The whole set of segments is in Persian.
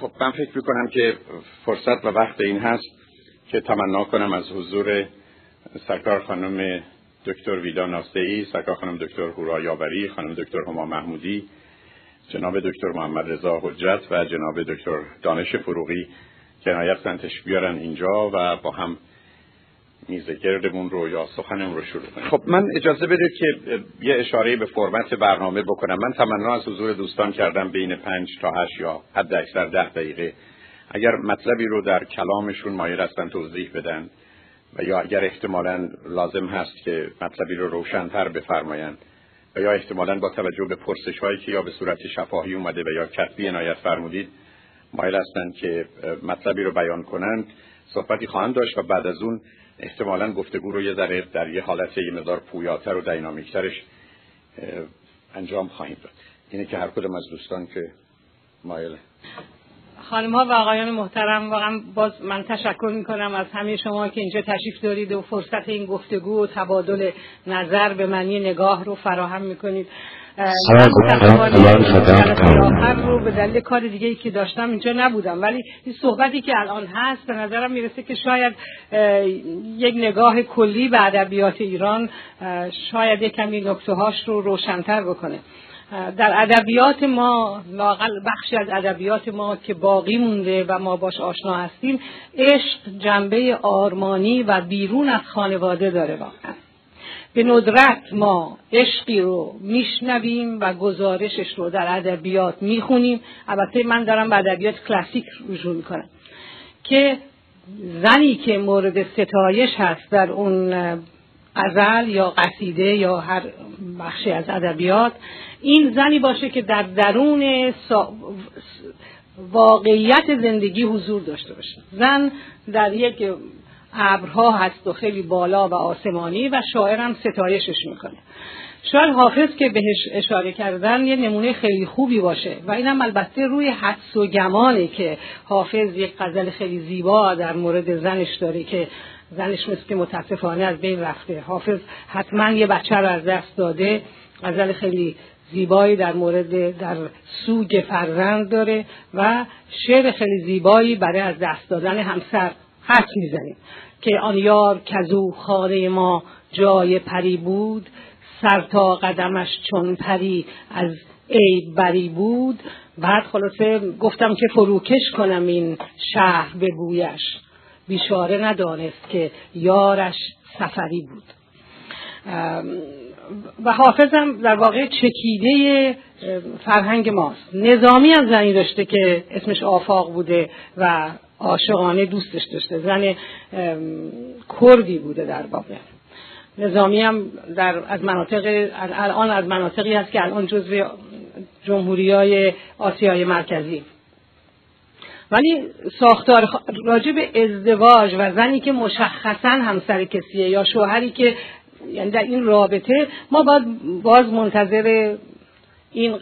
خب من فکر می‌کنم که فرصت و وقت این هست که تمنا کنم از حضور سرکار خانم دکتر ویدا ناستعی، سرکار خانم دکتر هورا یاوری، خانم دکتر هما محمودی، جناب دکتر محمد رضا حجت و جناب دکتر دانش فروغی جنایت سنتش بیارن اینجا و با هم میز گردمون رو یا سخنمون رو شروع کنیم. خب من اجازه بده که یه اشاره به فرمت برنامه بکنم. من تمنا از حضور دوستان کردم بین پنج تا هشت یا حد اکثر ده دقیقه. اگر مطلبی رو در کلامشون مایل هستن توضیح بدن و یا اگر احتمالا لازم هست که مطلبی رو روشنتر بفرمایند و یا احتمالا با توجه به پرسش هایی که یا به صورت شفاهی اومده و یا کتبی عنایت فرمودید مایل هستند که مطلبی رو بیان کنند. صحبتی خواهند داشت و بعد از اون احتمالا گفتگو رو یه ذره در یه حالت یه مقدار پویاتر و دینامیکترش انجام خواهیم داد. اینه که هر کدوم از دوستان که مایل. خانم ها و آقایان محترم واقعا باز من تشکر می کنم از همه شما که اینجا تشریف دارید و فرصت این گفتگو و تبادل نظر به معنی نگاه رو فراهم می کنید آخر رو به دلیل کار دیگه ای که داشتم اینجا نبودم. ولی این صحبتی که الان هست به نظرم می‌رسه که شاید یک نگاه کلی به ادبیات ایران شاید یک کمی نکته هاش رو روشنتر بکنه. در ادبیات ما لاقل بخشی از ادبیات ما که باقی مونده و ما باش آشنا هستیم عشق جنبه آرمانی و بیرون از خانواده داره واقعا. به ندرت ما عشقی رو میشنویم و گزارشش رو در ادبیات می‌خونیم. البته من دارم به ادبیات کلاسیک رجوع می‌کنم. که زنی که مورد ستایش هست در اون غزل یا قصیده یا هر بخشی از ادبیات این زنی باشه که در درون واقعیت زندگی حضور داشته باشه. زن در یک ابرها هست و خیلی بالا و آسمانی و شاعرم ستایشش می‌کنه. شاید حافظ که بهش اشاره کردن یه نمونه خیلی خوبی باشه و اینم البته روی حدس و گمانه که حافظ یک غزل خیلی زیبا در مورد زنش داره که زنش مثل که متاسفانه از بین رفته. حافظ حتما یه بچه رو از دست داده. غزل خیلی زیبایی در مورد در سوگ فرزند داره و شعر خیلی زیبایی برای از دست دادن همسر حرف می‌زنیم. که آن یار کزو خانه ما جای پری بود سر تا قدمش چون پری از عیب بری بود. بعد خلاصه گفتم که فروکش کنم این شهر به بویش. بیشاره ندانست که یارش سفری بود. و حافظم در واقع چکیده فرهنگ ماست. نظامی هم زنی داشته که اسمش آفاق بوده و عاشقانه دوستش داشته. زن کردی بوده در واقع. نظامی هم در از مناطق الان از مناطقی هست که الان جزو جمهوری های آسیای مرکزی. ولی ساختار راجع به ازدواج و زنی که مشخصا همسر کسیه یا شوهری که یعنی در این رابطه ما باید باز منتظر این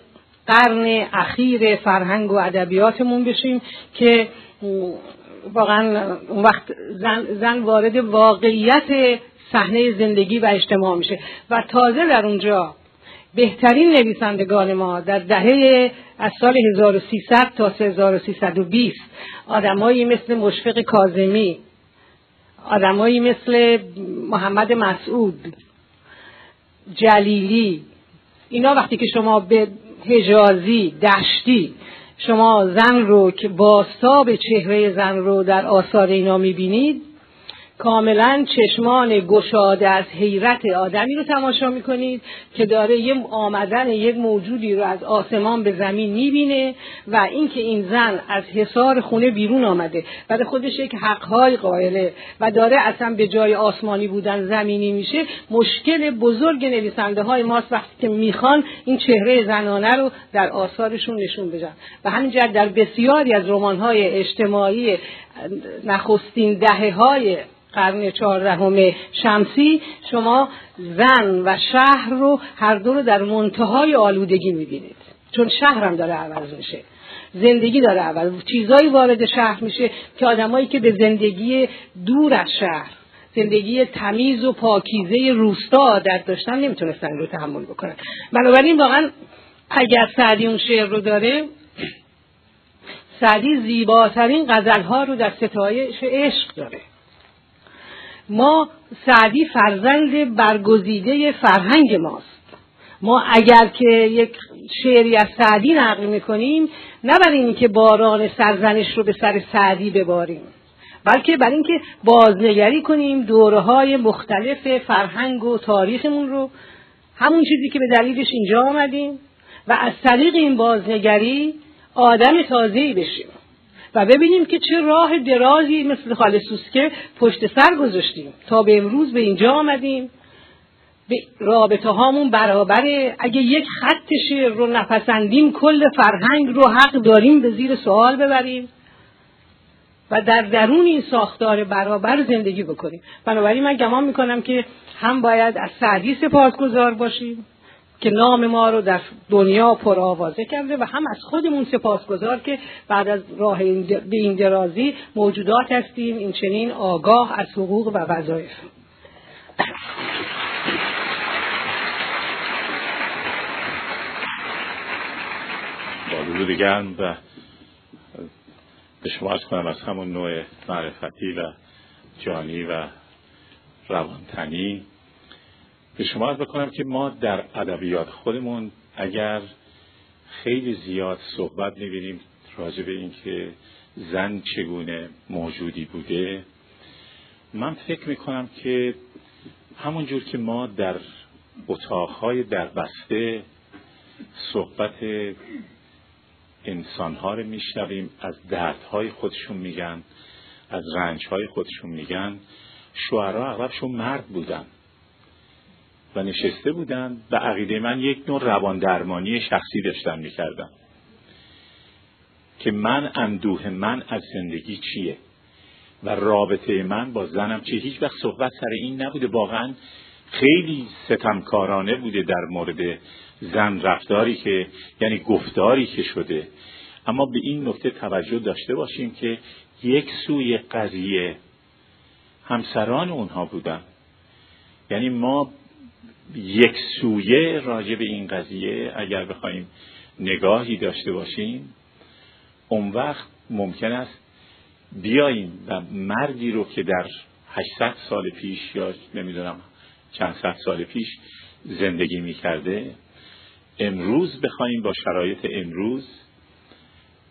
قرن اخیر فرهنگ و ادبیاتمون بشیم که واقعا اون وقت زن, زن وارد واقعیت صحنه زندگی و اجتماع میشه. و تازه در اونجا بهترین نویسندگان ما در دهه از سال 1300 تا 1320 آدمایی مثل مشفق کاظمی آدمایی مثل محمد مسعود جلیلی اینا وقتی که شما به حجازی دشتی شما زن رو که باستاب چهره زن رو در آثار اینا می‌بینید کاملا چشمان گشاده از حیرت آدمی رو تماشا می‌کنید که داره یه آمدن یک موجودی رو از آسمان به زمین می‌بینه و اینکه این زن از حصار خونه بیرون آمده. بعد خودش یک حقهای قائله و داره اصلا به جای آسمانی بودن زمینی میشه. مشکل بزرگ نویسنده های ماست وقتی که می‌خوان این چهره زنانه رو در آثارشون نشون بدن. و همینجور در بسیاری از رمان های اجتماعی نخستین دهه های قرن چهاردهم شمسی شما زن و شهر رو هر دو رو در منتهای آلودگی می‌بینید. چون شهر هم داره عوض میشه. زندگی داره عوض چیزایی وارد شهر میشه که آدمایی که به زندگی دور از شهر زندگی تمیز و پاکیزه روستا عادت داشتن نمی‌تونستن رو تحمل بکنن. بنابراین واقعا اگر سعدی اون شعر رو داره سعدی زیباترین غزلها رو در ستایش عشق داره. ما سعدی فرزند برگزیده فرهنگ ماست. ما اگر که یک شعری از سعدی نقل می‌کنیم نه برای اینکه باران سرزنش رو به سر سعدی بباریم بلکه برای اینکه بازنگری کنیم دوره های مختلف فرهنگ و تاریخمون رو. همون چیزی که به دلیلش اینجا آمدیم و از طریق این بازنگری آدم تازه‌ای بشیم. و ببینیم که چه راه درازی مثل خاله سوسکه پشت سر گذاشتیم. تا به امروز به اینجا آمدیم. به رابطه هامون برابره. اگه یک خط شعر رو نپسندیم کل فرهنگ رو حق داریم به زیر سوال ببریم و در درون این ساختار برابر زندگی بکنیم. بنابراین من گمان می‌کنم که هم باید از سعدی سپاسگزار باشیم. که نام ما رو در دنیا پرآوازه کرده و هم از خودمون سپاسگزار که بعد از راه به این درازی موجودات هستیم. این چنین آگاه از حقوق و وظایف. درود گرم و به شما از کنم از همون نوع معرفتی و جانی و روانتنی. به شما از بکنم که ما در ادبیات خودمون اگر خیلی زیاد صحبت می‌بینیم راجع به اینکه زن چگونه موجودی بوده من فکر می‌کنم که همونجور که ما در اتاقهای در بسته صحبت انسانها رو میشنویم از دردهای خودشون میگن از رنجهای خودشون میگن شعرها اغلبشون مرد بودن. و نشسته بودن و عقیده من یک نوع روان درمانی شخصی داشتن می‌کردن که من اندوه من از زندگی چیه و رابطه من با زنم چیه؟ هیچ وقت صحبت سر این نبوده. واقعا خیلی ستمکارانه بوده در مورد زن رفتاری که یعنی گفتاری که شده. اما به این نکته توجه داشته باشیم که یک سوی قضیه همسران اونها بودن. یعنی ما یک سویه راجع به این قضیه اگر بخوایم نگاهی داشته باشیم اون وقت ممکن است بیاییم و مردی رو که در 800 سال پیش یا نمی‌دونم چند صد سال پیش زندگی می‌کرده امروز بخوایم با شرایط امروز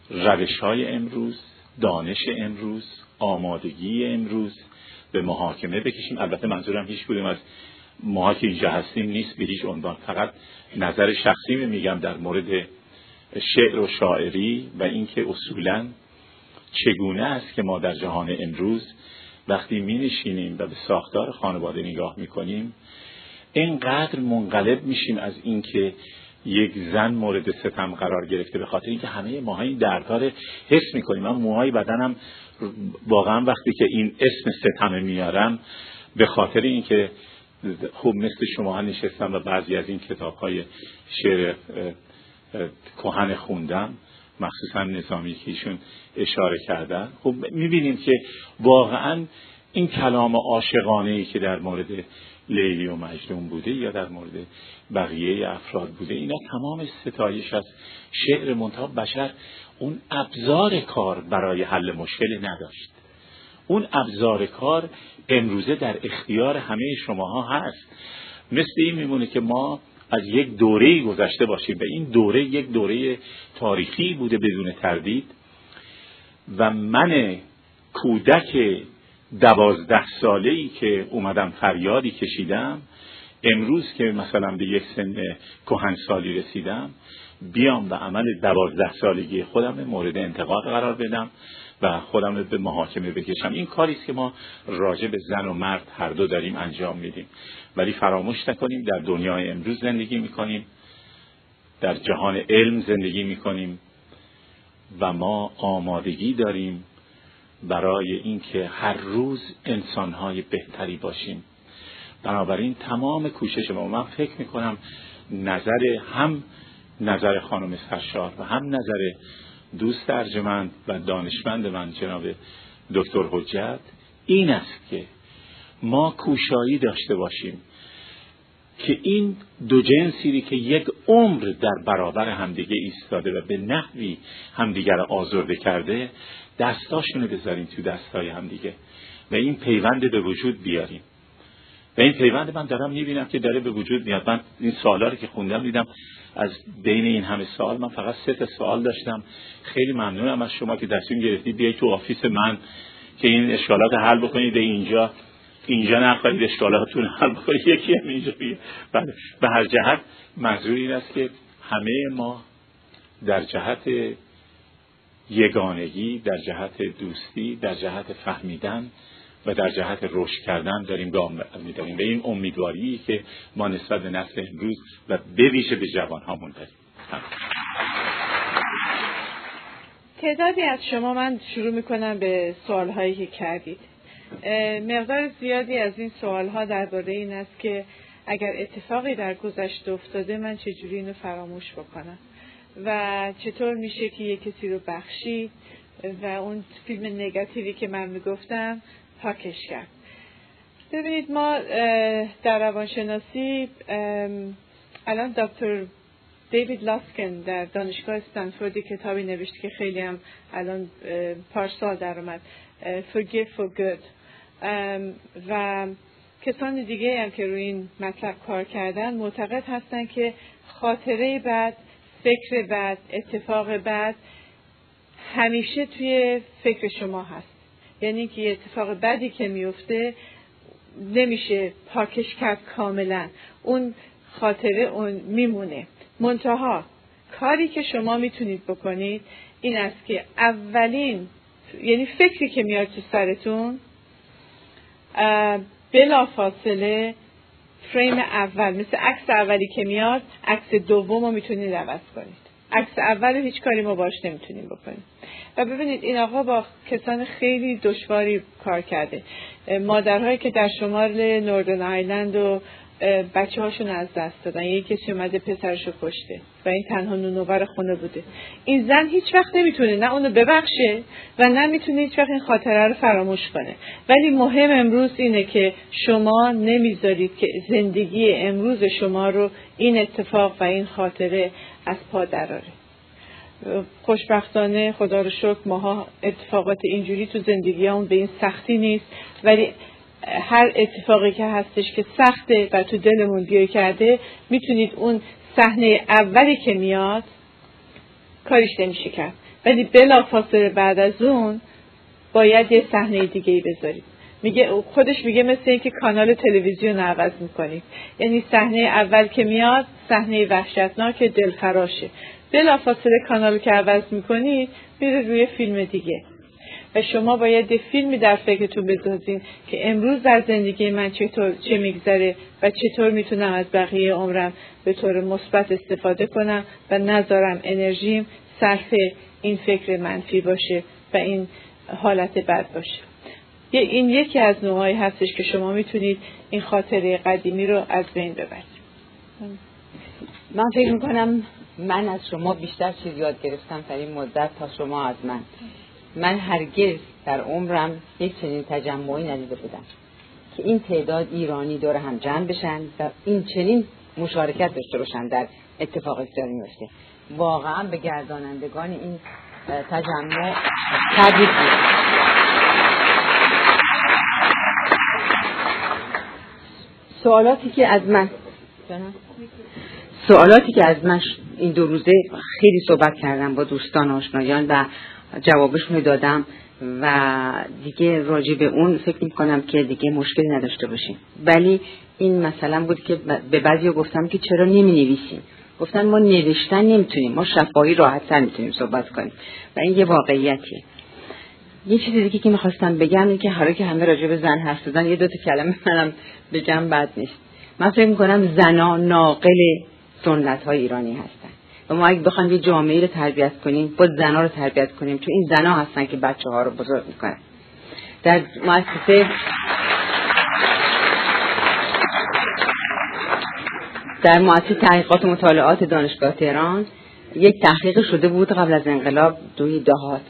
روش های امروز دانش امروز آمادگی امروز به محاکمه بکشیم. البته منظورم هیچ کدوم از ما که اینجا هستیم نیست به هیچ عنوان. فقط نظر شخصی میگم در مورد شعر و شاعری و اینکه اصولا چگونه است که ما در جهان امروز وقتی می نشینیم و به ساختار خانواده نگاه می کنیم اینقدر منقلب میشیم از اینکه یک زن مورد ستم قرار گرفته به خاطر اینکه همه ماها این دردها حس می‌کنیم. من موهای بدنم واقعا وقتی که این اسم ستم میارم به خاطر اینکه خوب مثل شما نشستم و بعضی از این کتاب های شعر کهن خوندم مخصوصا نظامی که ایشون اشاره کردن. خب می‌بینیم که واقعا این کلام عاشقانه ای که در مورد لیلی و مجنون بوده یا در مورد بقیه افراد بوده اینا تمام ستایش از شعر منتها بشر اون ابزار کار برای حل مشکل نداشت. اون ابزار کار امروزه در اختیار همه شماها هست. مثل این میمونه که ما از یک دوره گذشته باشیم و این دوره یک دوره تاریخی بوده بدون تردید و من کودک دوازده ساله ای که اومدم فریادی کشیدم امروز که مثلا به یک سن کهنسالی رسیدم بیام و عمل دوازده سالگی خودم مورد انتقاد قرار بدم. و خودم به محاکمه بکشم. این کاری است که ما راجع به زن و مرد هر دو داریم انجام میدیم. ولی فراموش نکنیم در دنیای امروز زندگی می‌کنیم. در جهان علم زندگی می‌کنیم. و ما آمادگی داریم برای اینکه هر روز انسانهای بهتری باشیم. بنابراین تمام کوشش ما من فکر می‌کنم نظر هم نظر خانم سرشار و هم نظر دوست ارجمند و دانشمند من جناب دکتر حجت این است که ما کوشایی داشته باشیم که این دو جنسی که یک عمر در برابر همدیگه ایستاده و به نحوی همدیگه را آزرده کرده دستاشونو بذاریم تو دستای همدیگه و این پیوند به وجود بیاریم. و این پیوند من دارم می‌بینم که داره به وجود میاد. من این سوالا رو که خوندم دیدم از بین این همه سوال من فقط سه تا سوال داشتم. خیلی ممنونم از شما که دستون گرفتید. بیایید تو office من که این اشکالات حل بکنید. اینجا اینجا نخواهید اشکالاتتون حل بکنید. یکی هم اینجا بله. به هر جهت منظور این است که همه ما در جهت یگانگی در جهت دوستی در جهت فهمیدن و در جهت رشد کردن داریم گام میداریم به این امیدواری که ما نسبت به نسل امروز و به ویژه به جوان هامون داریم تعدادی از شما من شروع می‌کنم به سوال هایی که کردید. مقدار زیادی از این سوال ها درباره این است که اگر اتفاقی در گذشته افتاده من چجوری اینو فراموش بکنم؟ و چطور میشه که یه کسی رو بخشید و اون فیلم نگاتیوی که من می‌گفتم پاکش کرد. ببینید ما در روانشناسی الان دکتر دیوید لاسکن در دانشگاه استنفوردی کتابی نوشت که خیلی هم الان پارسال در اومد. Forgive for Good. و کسان دیگه هم که روی این مطلب کار کردن معتقد هستن که خاطره بعد فکر بعد اتفاق بعد همیشه توی فکر شما هست. یعنی که اتفاق بدی که میفته نمیشه پاکش کرد کاملا. اون خاطره اون میمونه. منتها کاری که شما می‌تونید بکنید این است که اولین یعنی فکری که میاد تو سرتون بلا فاصله فریم اول مثل عکس اولی که میاد عکس دوم رو می‌تونید عوض کنید. عکس اول هیچ کاری ما باش نمی‌تونیم بکنیم. و ببینید این آقا با کسان خیلی دشواری کار کرده. مادرهایی که در شمال نوردن آیلند و بچه هاشون از دست دادن. یکی کسی اومده پسرش رو کشته و این تنها نونوبر خونه بوده. این زن هیچ وقت نمی‌تونه نه اونو ببخشه و نه می‌تونه هیچ وقت این خاطره رو فراموش کنه. ولی مهم امروز اینه که شما نمی‌ذارید که زندگی امروز شما رو این اتفاق و این خاطره از پا دراره خوشبختانه خدا رو شکر ماها اتفاقات اینجوری تو زندگی همون به این سختی نیست. ولی هر اتفاقی که هستش که سخته و تو دلمون بیای کرده می‌تونید اون صحنه اولی که میاد کاریش نمیشه کرد. ولی بلا فاصله بعد از اون باید یه صحنه دیگه ای بذارید. میگه خودش میگه مثل اینکه کانال تلویزیون عوض می‌کنید. یعنی صحنه اول که میاد صحنه وحشتناک دلخراشه بلافاصله کانال که عوض می‌کنید میره روی فیلم دیگه. و شما باید یه فیلمی در فکرتون بسازین که امروز در زندگی من چطور چه میگذره و چطور می‌تونم از بقیه عمرم به طور مثبت استفاده کنم و نذارم انرژیم صرف این فکر منفی باشه و این حالت بد باشه. این یکی از نوعایی هستش که شما می‌تونید این خاطره قدیمی رو از بین ببرید. من فکر می‌کنم من از شما بیشتر چیز یاد گرفتم در این مدت تا شما از من. من هرگز در عمرم یک چنین تجمعی ندیده بودم که این تعداد ایرانی دور هم جمع بشن و این چنین مشارکت داشته باشن در اتفاقی که داره میفته. واقعا به گردانندگان این تجمع تبریک سوالاتی که از من سوالاتی که از من این دو روزه خیلی صحبت کردم با دوستان آشنایان و جوابشون دادم و دیگه راجع به اون فکر می کنم که دیگه مشکلی نداشته باشیم. ولی این مثلا بود که به بعضی گفتم که چرا نمی نویسیم گفتن ما نوشتن نمی‌تونیم ما شفاهی راحت می‌تونیم صحبت کنیم و این یه واقعیتیه. یه چیز دیگه که می‌خواستم بگم این که حالا که همه راجع به زن حرف یه دوتا کلمه منم بگم بد نیست. من فکر می‌کنم زنا ناقل سنت های ایرانی هستن. و ما اگه بخوایم یه جامعه رو تربیت کنیم با زنا رو تربیت کنیم چون این زنا هستن که بچه ها رو بزرگ می‌کنن. در مؤسسه در مؤسسه تحقیقات و مطالعات دانشگاه تهران یک تحقیق شده بود قبل از انقلاب دوی دهات.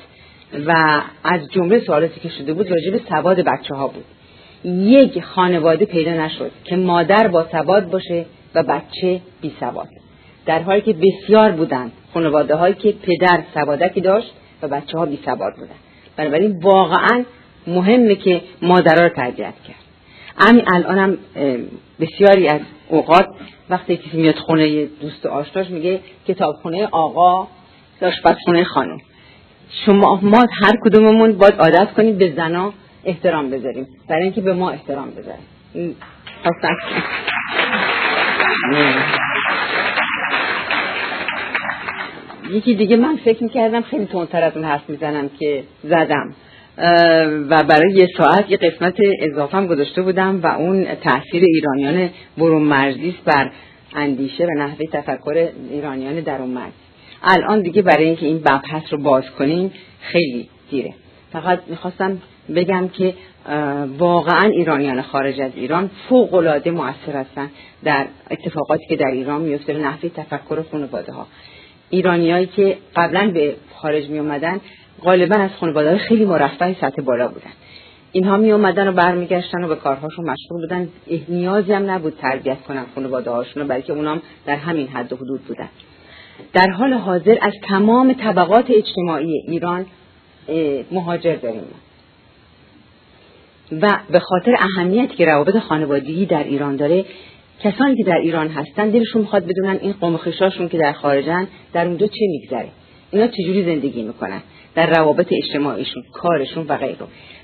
و از جمله سوالاتی که شده بود راجع به سواد بچه ها بود. یک خانواده پیدا نشد که مادر با سواد باشه و بچه بی سواد. در حالی که بسیار بودند خانواده هایی که پدر سوادکی داشت و بچه ها بی سواد بودن بنابراین واقعا مهمه که مادرها رو تربیت کرد. همین الانم بسیاری از اوقات وقتی کسی میاد خونه دوست آشناش میگه کتابخونه آقا خونه خانم. شما ما هر کدوممون باید عادت کنیم به زنا احترام بذاریم. برای اینکه به ما احترام بذاریم. یکی دیگه من فکر می‌کردم خیلی تندتر از اون حرف می‌زنم که زدم. و برای یه ساعت یه قسمت اضافه هم گذاشته بودم و اون تاثیر ایرانیان برون مرزی بر اندیشه و نحوه تفکر ایرانیان درون مرز الان دیگه برای اینکه این مبحث رو باز کنیم خیلی دیره فقط می‌خواستم بگم که واقعا ایرانیان خارج از ایران فوق العاده موثر هستن در اتفاقاتی که در ایران میفته به نحوه تفکر خانواده ها ایرانیایی که قبلا به خارج می اومدن غالبا از خانواده خیلی مرفه سطح بالا بودن. اینها می اومدن و برمیگشتن و به کارهاشون مشغول بودن. نیازی هم نبود تربیت کنن خانواده هاشون بلکه اونام در همین حد و حدود بودن. در حال حاضر از تمام طبقات اجتماعی ایران مهاجر داریم. و به خاطر اهمیتی که روابط خانوادگی در ایران داره کسانی که در ایران هستن دلشون می‌خواد بدونن این قوم که در خارجن در اونجا چه میگذره؟ اینا چجوری زندگی می‌کنن؟ در روابط اجتماعیشون کارشون و غیره.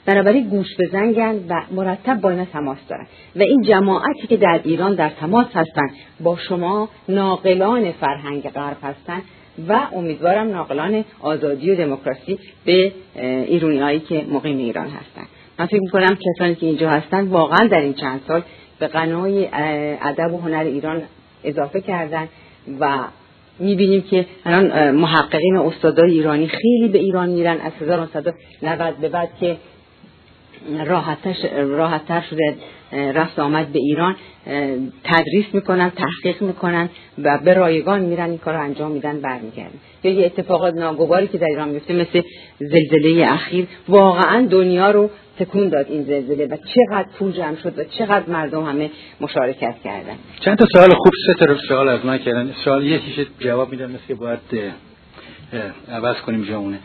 بنابراین گوش بزنگن و مرتب با اینا تماس دارن. و این جماعتی که در ایران در تماس هستن با شما ناقلان فرهنگ غرب هستن و امیدوارم ناقلان آزادی و دموکراسی به ایرونی که مقیم ایران هستن. من فکر می‌کنم کسانی که اینجا هستن واقعا در این چند سال به غنای ادب و هنر ایران اضافه کردن و می‌بینیم که الان محققین استادای ایرانی خیلی به ایران میرن از 1990 به بعد که راحتتر شده رفت آمد به ایران تدریس می‌کنن تحقیق می‌کنن و به رایگان میرن این کار انجام میدن برمیگردن. یه اتفاقات ناگواری که در ایران میفته مثل زلزله اخیر واقعا دنیا رو تکون داد این زلزله و چقدر پول جمع شد و چقدر مردم همه مشارکت کردن. چند تا سوال خوب سه تا سوال از من کردن. سوال یکیش جواب میدم مثل که باید عوض کنیم جامونه.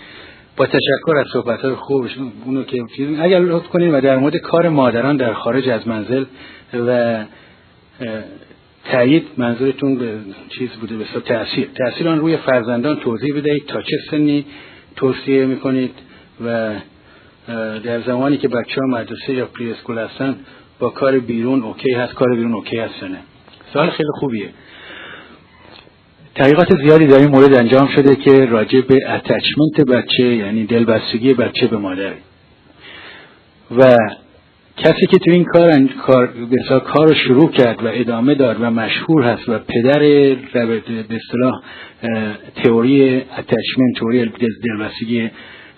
با تشکر از صحبت های خوبش اونو که اگر لطف کنیم و در مورد کار مادران در خارج از منزل و تایید منظورتون به چیز بوده به تاثیر تاثیر آن روی فرزندان توضیح بدهید تا چه سنی توصیه می‌کنید و در زمانی که بچه ها مدرسه یا preschool هستن با کار بیرون okay هست کار بیرون okay هست نه؟ سوال خیلی خوبیه. تحقیقات زیادی در این مورد انجام شده که راجع به اتچمنت بچه یعنی دلبستگی بچه به مادر. و کسی که تو این کار کار کار رو شروع کرد و ادامه داد و مشهور هست و پدر به اصطلاح تئوری اتچمنت تئوری دلبستگی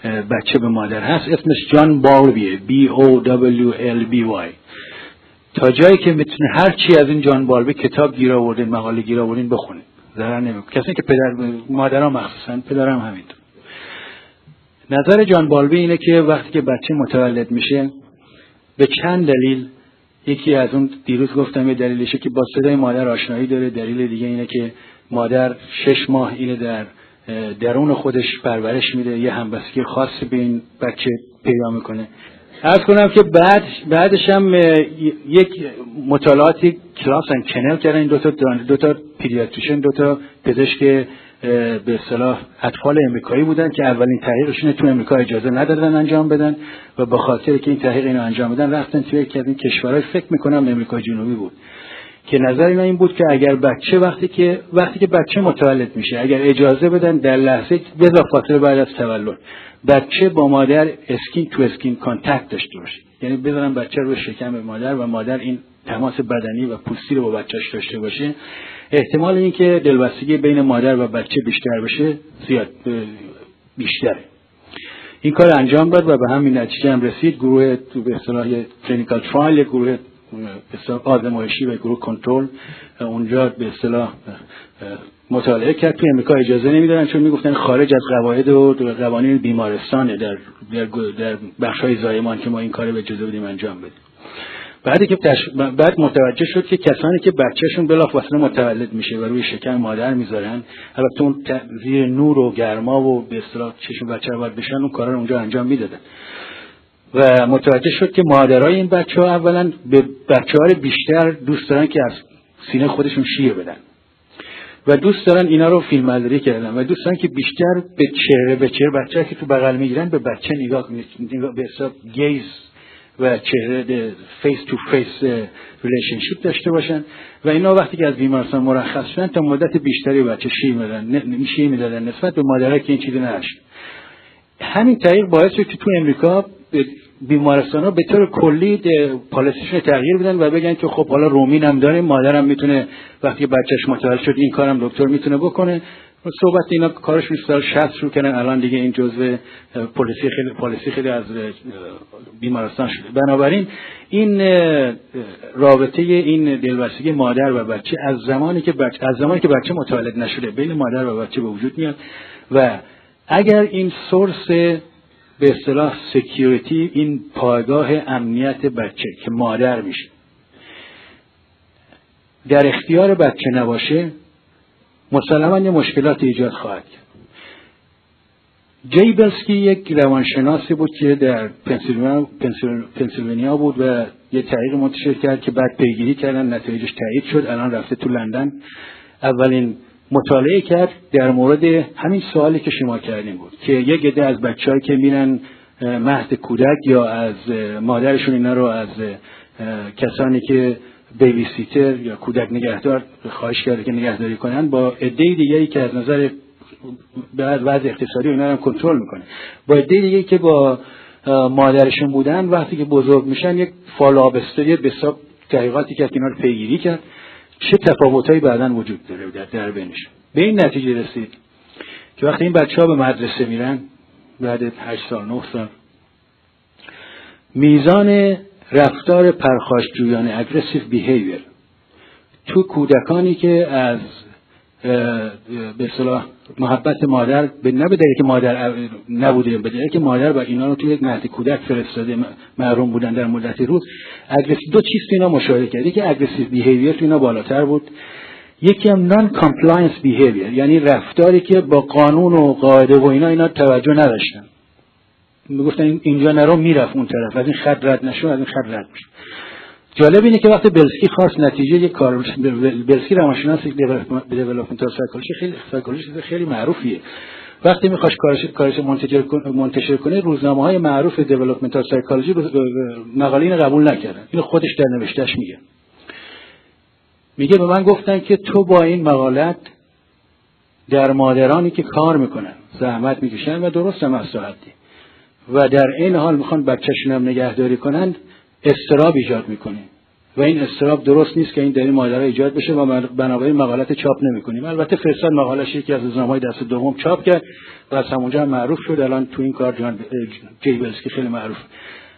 بچه به مادر هست. اسمش جان بالبیه B O W L B Y. تا جایی که می‌تونه هر چی از این جان بالبی کتاب گیر آوردین مقاله گیر آوردین بخونید ضرر نمی‌کنه. کسی که پدر مادرها مخصوصا پدرم همینطور. نظر جان بالبی اینه که وقتی که بچه متولد میشه به چند دلیل یکی از اون دیروز گفتم یه دلیلشه که با صدای مادر آشنایی داره. دلیل دیگه اینه که مادر شش ماه اینه در درون خودش پرورش میده. یه همبستگی خاصی به این بچه پیدا می‌کنه. ارز کنم که بعد بعدش هم یک مطالعاتی Klaus and Kennell کردن. این دو تا دو تا pediatrician دو تا پزشک به اصطلاح اطفال امریکایی بودن که اولین تحقیقشون تو امریکا اجازه ندادن انجام بدن و به خاطر که این تحقیق اینو انجام بدن رفتن توی از این کشورهای فکر می‌کنم امریکا جنوبی بود. که نظر اینا این بود که اگر بچه وقتی که وقتی که بچه متولد میشه اگر اجازه بدن در لحظه بذار فاصله بعد از تولد. بچه با مادر skin to skin contact داشته باشه. یعنی بذارن بچه رو شکم مادر و مادر این تماس بدنی و پوستی رو با بچهش داشته باشه. احتمال اینکه دلبستگی بین مادر و بچه بیشتر بشه زیاد بیشتره. این کار انجام داد و به همین نتیجه هم رسید. گروه تو به اصطلاح clinical trial گروه آزمایشی و گروه کنترل اونجا به اصطلاح مطالعه کرد. توی امریکا اجازه نمی‌دادن چون می‌گفتن خارج از قواعد و قوانین بیمارستانه در در, در بخش های زایمان که ما این کار به اجازه بدیم انجام بدیم. بعدی که بعد متوجه شد که کسانی که بچهشون بلافاصله متولد میشه و روی شکم مادر می‌ذارن البته اون زیر نور و گرما و به اصطلاح چشم بچه باید بشن اون کارا رو اونجا انجام می‌دادن. و متوجه شد که مادرای این بچه ها اولا به بچه ها بیشتر دوست دارن که از سینه خودشون شیر بدن. و دوست دارن اینا رو فیلم برداری کردن و دوست دارن که بیشتر به چهره به چهره بچه که تو بغل می‌گیرن به بچه نگاه کنید به حساب gaze و چهره face to face relationship داشته باشن. و اینا وقتی که از بیمارستان مرخص شدن تا مدت بیشتری بچه شیر می‌دادن شیر می‌دادن نسبت به مادرها که این چیزی نداشت همین طریق باعث شد که تو امریکا بیمارستان ها به طور کلی policy شون تغییر بدن و بگن که خب حالا rooming in هم داریم مادرم می‌تونه وقتی بچهش متولد شد این کارم دکتر می‌تونه بکنه. صحبت اینا کارش سال 60 شروع کردن. الان دیگه این جزء پلیسی خیلی پلیسی خیلی از بیمارستان شده. بنابراین این رابطه این دلبستگی مادر و بچه از زمانی که بچه از زمانی که بچه متولد نشده بین مادر و بچه به وجود میاد. و اگر این سورس به اصطلاح سکیوریتی این پایگاه امنیت بچه که مادر میشه. در اختیار بچه نباشه مسلما یه مشکلات ایجاد خواهد کرد. جیبلسکی یک روانشناسی بود که در پنسیلوانیا بود و یه تحقیق منتشر کرد که بعد پیگیری کردن نتایجش تایید شد الان رفته تو لندن. اولین مطالعه کرد در مورد همین سوالی که شما کردیم بود که یک عده از بچههایی که میرن مهد کودک یا از مادرشون اینا رو از کسانی که بیبی سیتر یا کودک نگهدار خواهش کرده که نگهداری کنن با عده دیگه که از نظر وضع اقتصادی اینا رو کنترل می‌کنه. با عده دیگه که با مادرشون بودن وقتی که بزرگ میشن یک فالابستری به حساب تحقیقاتی که اینا رو پیگیری کرد. چه تفاوتهایی بعدا وجود داره در در بینش به این نتیجه رسید که وقتی این بچه ها به مدرسه میرن بعد هشت سال نه سال میزان رفتار پرخاشجویانه aggressive behavior تو کودکانی که از به صلاح محبت مادر به نه که مادر نبوده به که مادر و اینا رو توی یک مهد کودک فرستاده محروم بودن در مدت روز. aggressive دو چیز اینا مشاهده کردی که aggressive behavior تو اینا بالاتر بود. یکی هم non-compliance behavior یعنی رفتاری که با قانون و قاعده و اینا اینا توجه نداشتن. می‌گفتن اینجا نرو می‌رفت اون طرف. از این خط رد نشو از این خط رد میشه. جالب اینه که وقتی بلسکی خواست نتیجه یک کار بلسکی روانشناس developmental psychology خیلی psychology خیلی معروفیه. وقتی میخواش کارش کارش منتشر منتشر کنه روزنامه های معروف developmental psychology مقاله اینو قبول نکردن. اینو خودش در نوشتهش میگه. میگه به من گفتن که تو با این مقالت در مادرانی که کار می‌کنن زحمت می‌کشن و درست هم از و در این حال می‌خوان بچهشون هم نگهداری کنند استراب ایجاد می‌کنه. و این استراب درست نیست که این در این ایجاد بشه و بنابراین مقالت چاپ نمی‌کنیم. البته فرستاد مقالش یکی از روزنامه‌های دست دوم چاپ کرد و از همونجا هم معروف شد. الان تو این کار جان جیبلز که خیلی معروف.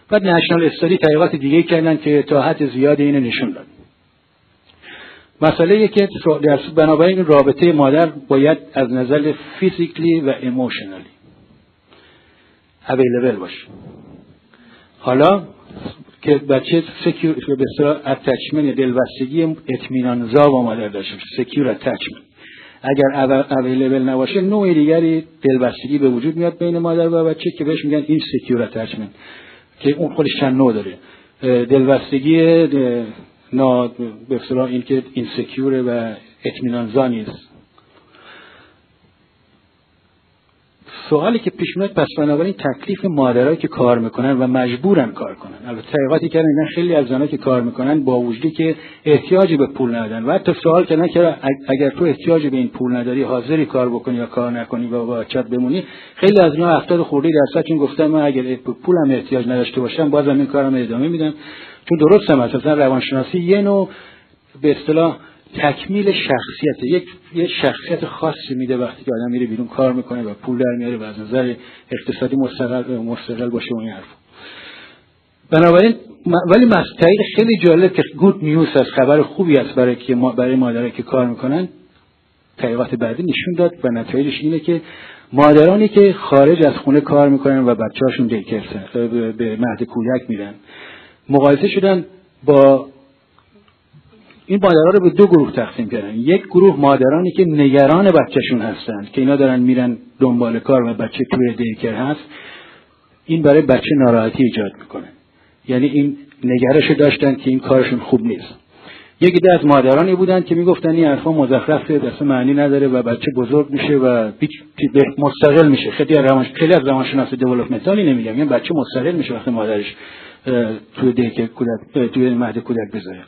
بعد نشنال استادی تحقیقات دیگه کردن که تا حد زیادی اینو نشون داد. مسئله که در بنابراین رابطه مادر باید از نظر physically و emotionally available باشه. حالا که بچه secure به اصطلاح attachment دلبستگی اطمینان زا با مادر داشته باشه secure attachment اگر available نباشه نوع دیگری دلبستگی به وجود میاد بین مادر و بچه که بهش میگن insecure attachment که اون خودش چند نوع داره. دلبستگی نا به اصطلاح این که این سکیوره و اطمینان زا نیست. سوالی که پیش میاد پس بنابراین تکلیف مادرایی که کار می‌کنن و مجبورن کار کنن. البته تحقیقاتی کردن اینا خیلی از زنها که کار می‌کنن با وجودی که احتیاجی به پول ندارن. و حتی سوال کردن که اگر تو احتیاجی به این پول نداری حاضری کار بکنی یا کار نکنی و با بچت بمونی خیلی از اینا هفتاد خورده درصدشون گفتن من اگر پولم احتیاج نداشته باشم بازم این کارم ادامه میدم. چون درست هم مثلا روانشناسی یه نوع به اصطلاح تکمیل شخصیت. یک یه شخصیت خاصی میده وقتی که آدم میره بیرون کار می‌کنه و پول در میاره و از نظر اقتصادی مستقل مستقل باشه اون حرف. بنابراین ولی مستعید خیلی جالب که گود نیوز از خبر خوبی است برای که برای مادرایی که کار می‌کنن. تحقیقات بعدی نشون داد و نتایجش اینه که مادرانی که خارج از خونه کار می‌کنن و بچه‌هاشون دیکر به مهد کودک میرن مقایسه شدن با این مادرها رو به دو گروه تقسیم کردن. یک گروه مادرانی که نگران بچهشون هستند که اینا دارن میرن دنبال کار و بچه توی دیکر هست این برای بچه ناراحتی ایجاد می‌کنه. یعنی این نگرش داشتن که این کارشون خوب نیست. یکی از مادرانی بودن که می‌گفتن این حرفا مزخرفه دست معنی نداره و بچه بزرگ میشه و مستقل میشه. خیلی از روان خیلی از روانشناس دیولپمنتالی نمیگم یعنی بچه مستقل میشه وقتی مادرش توی دیک کودک توی مهد کودک بذاره.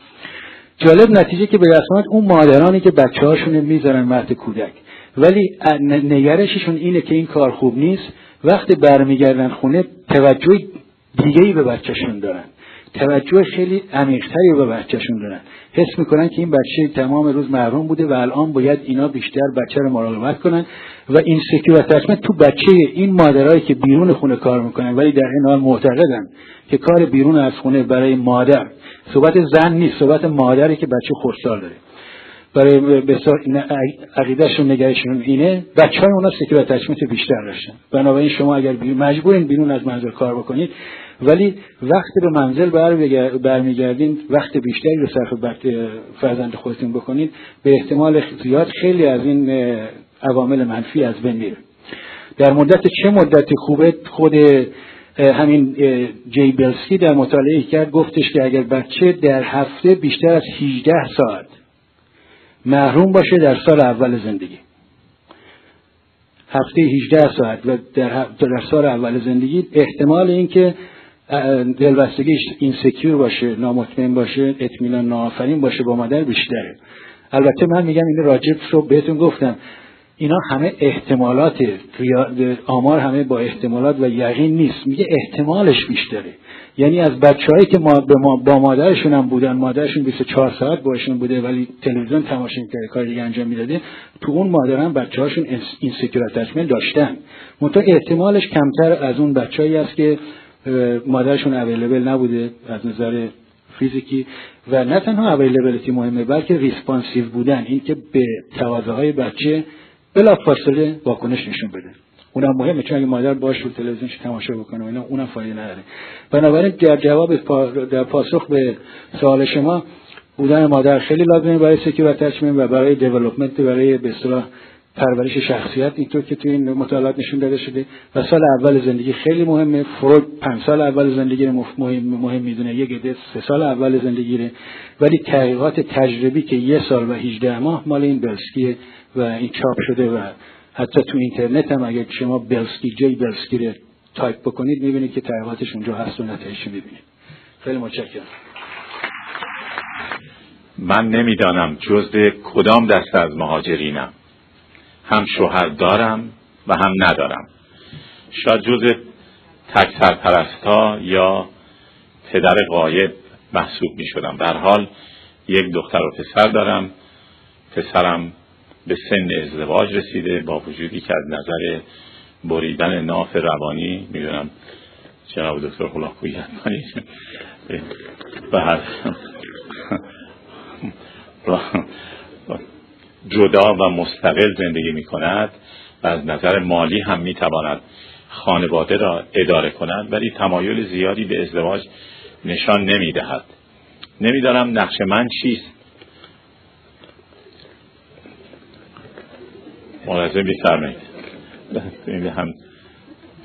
جالب نتیجه که به رسمت اون مادرانی که بچه هاشون می‌ذارن مهد کودک. ولی نگرششون اینه که این کار خوب نیست. وقتی برمیگردن خونه توجه دیگه ای به بچهشون دارن. توجه خیلی عمیقتری به بچهشون دارن. حس می‌کنن که این بچه تمام روز محروم بوده و الان باید اینا بیشتر بچه رو مراقبت کنن. و insecure تو بچه این مادرایی که بیرون خونه کار می‌کنن ولی در این حال معتقدن که کار بیرون از خونه برای مادر صحبت زن نیست صحبت مادریه که بچه خردسال داره. برای عقیدهشون نگرشون اینه بچه های اونا secure attachment بیشتر داشتن. بنابراین شما اگر مجبورین بیرون از منزل کار بکنید ولی وقتی به منزل برمیگردین وقت بیشتری رو صرف فرزند خودتون بکنید به احتمال زیاد خیلی از این عوامل منفی از بین میره. در مدت چه مدتی خوبه؟ خود همین جی بلسکی در مطالعه کرد گفتش که اگر بچه در هفته بیشتر از 18 ساعت محروم باشه در سال اول زندگی. هفته 18 ساعت و در, سال اول زندگی. احتمال اینکه دلبستگیش insecure باشه نامطمئن باشه اطمینان ناآفرین باشه با مادر بیشتره. البته من میگم این راجب رو بهتون گفتم. اینا همه احتمالات آمار همه با احتمالات و یقین نیست. میگه احتمالش بیشتره. یعنی از بچههایی که ما با مادرشون هم بودن مادرشون 24 ساعت باشون بوده ولی تلویزیون تماشا می‌کرده کار دیگه انجام می‌داده تو اون مادران بچه هاشون insecure داشتن. منتها احتمالش کمتر از اون بچههایی است که مادرشون available نبوده از نظر فیزیکی. و نه تنها availability مهمه بلکه responsive بودن. این که به تقاضاهای بچه بلافاصله واکنش نشون بده. اونم مهمه چون اگه مادر باش رو تلویزیون تماشا بکنه اینا اونم فایده نداره. بنابراین در جواب در پاسخ به سوال شما بودن مادر خیلی لازمه برای secure و برای development برای به اصطلاح پرورش شخصیت. اینطور که توی این مطالعات نشون داده شده. و سال اول زندگی خیلی مهمه. فروید پنج سال اول زندگی مهم, مهم می‌دونه. یک عده سه سال اول زندگی رو ولی تحقیقات تجربی که یه سال و 18 ماه مال این بلسکیه و این چاپ شده و حتی تو اینترنت هم اگر شما بلسکی جی بلسکی رو تایپ بکنید می‌بینید که تحقیقاتش اونجا هست و نتایجش می‌بینید. خیلی متشکرم. من نمی‌دانم جزء کدام دست از مهاجرینم. هم شوهر دارم و هم ندارم. شاید جز تک سرپرستا یا پدر قایب محسوب می شدم در حال یک دختر و پسر دارم. پسرم به سن ازدواج رسیده با وجودی که از نظر بریدن ناف روانی می‌دونم جناب دکتر خلاقوی و جدا و مستقل زندگی می کند و از نظر مالی هم می تواند خانواده را اداره کند ولی تمایل زیادی به ازدواج نشان نمی دهد نقش من چیست. ملاحظه بیفرمایید. این هم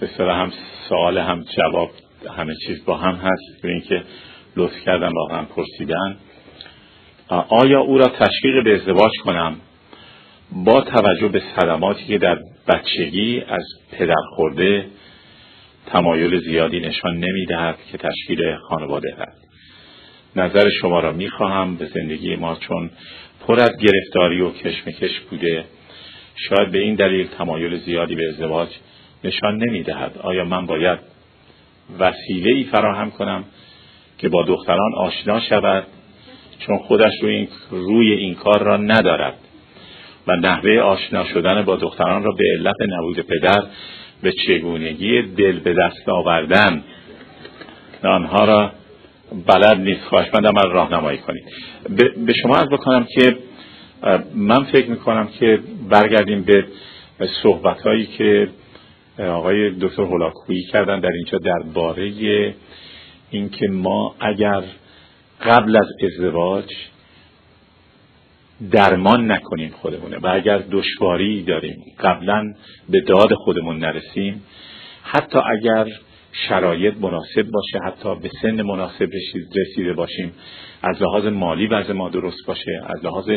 به هم سوال هم جواب همه چیز با هم هست. به اینکه لطف کردن واقعا پرسیدن. آیا او را تشویق به ازدواج کنم؟ با توجه به صدماتی که در بچگی از پدر خورده تمایل زیادی نشان نمی‌دهد که تشکیل خانواده هست نظر شما را می‌خواهم. به زندگی ما چون پر از گرفتاری و کشمکش بوده. شاید به این دلیل تمایل زیادی به ازدواج نشان نمی‌دهد. آیا من باید وسیله ای فراهم کنم که با دختران آشنا شود؟ چون خودش روی این, روی این کار را ندارد. و نحوه آشنا شدن با دختران را به علت نبود پدر به چگونگی دل به دست آوردن. آنها را بلد نیست. خواهشمندم من راهنمایی کنید. به شما از بکنم که من فکر می‌کنم که برگردیم به صحبت هایی که آقای دکتر هولاکویی کردن در اینجا درباره اینکه ما اگر قبل از ازدواج درمان نکنیم خودمونه و اگر دشواری داریم قبلا به داد خودمون نرسیم حتی اگر شرایط مناسب باشه حتی به سن مناسب رسیده باشیم. از لحاظ مالی وضع ما درست باشه از لحاظ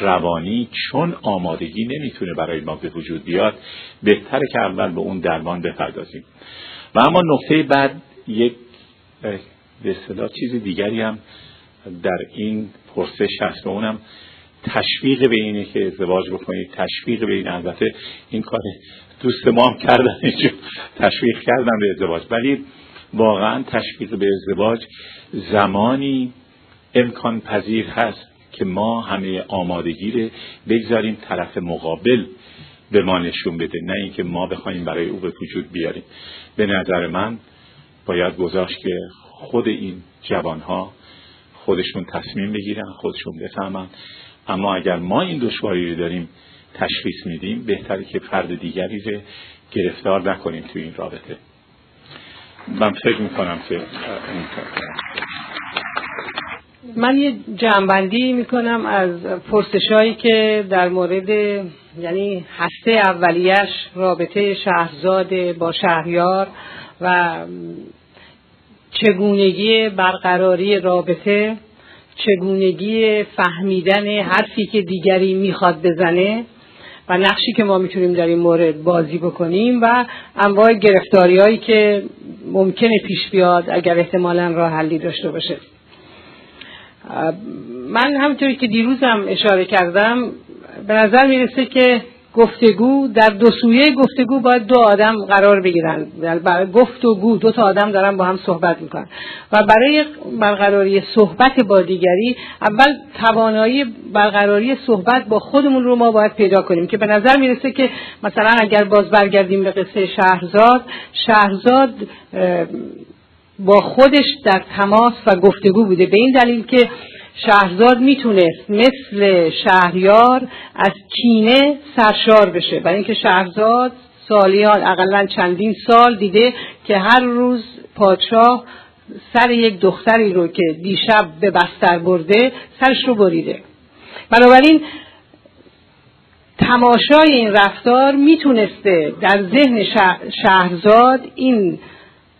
روانی چون آمادگی نمی‌تونه برای ما به وجود بیاد بهتره که اول به اون درمان بپردازیم. و اما نقطه بعد یک به اصطلاح چیز دیگری هم در این پرسش هست و اونم تشویق به اینه که ازدواج بکنید تشویق به این البته این کار دوست ما هم کردن تشویق کردن به ازدواج. ولی واقعا تشویق به ازدواج زمانی امکان پذیر هست که ما همه آمادگی رو بگذاریم طرف مقابل به ما نشون بده نه اینکه ما بخوایم برای او به وجود بیاریم. به نظر من باید گذاشت که خود این جوانها خودشون تصمیم بگیرن خودشون بفهمن. اما اگر ما این دشواری رو داریم تشخیص میدیم. بهتره که فرد دیگری رو گرفتار نکنیم توی این رابطه. من فکر می‌کنم که من یه جنبندی می‌کنم از پرسشهایی که در مورد یعنی هسته اولیش رابطه شهرزاد با شهریار و چگونگی برقراری رابطه چگونگی فهمیدن حرفی که دیگری می‌خواد بزنه. و نقشی که ما می‌تونیم در این مورد بازی بکنیم و انواع گرفتاری هایی که ممکنه پیش بیاد اگر احتمالا راه حلی داشته باشه. من همونطوری که دیروزم اشاره کردم به نظر می‌رسه که گفتگو در دو سویه گفتگو باید دو آدم قرار بگیرن. برای گفتگو دو تا آدم دارن با هم صحبت می‌کنن. و برای برقراری صحبت با دیگری اول توانایی برقراری صحبت با خودمون رو ما باید پیدا کنیم که به نظر می‌رسه که مثلا اگر باز برگردیم به قصه شهرزاد شهرزاد با خودش در تماس و گفتگو بوده. به این دلیل که شهرزاد می‌تونست مثل شهریار از کینه سرشار بشه. برای اینکه شهرزاد سالیان اقلا چندین سال دیده که هر روز پادشاه سر یک دختری رو که دیشب به بستر برده سرش رو بریده. بنابراین تماشای این رفتار می‌تونسته در ذهن شهرزاد این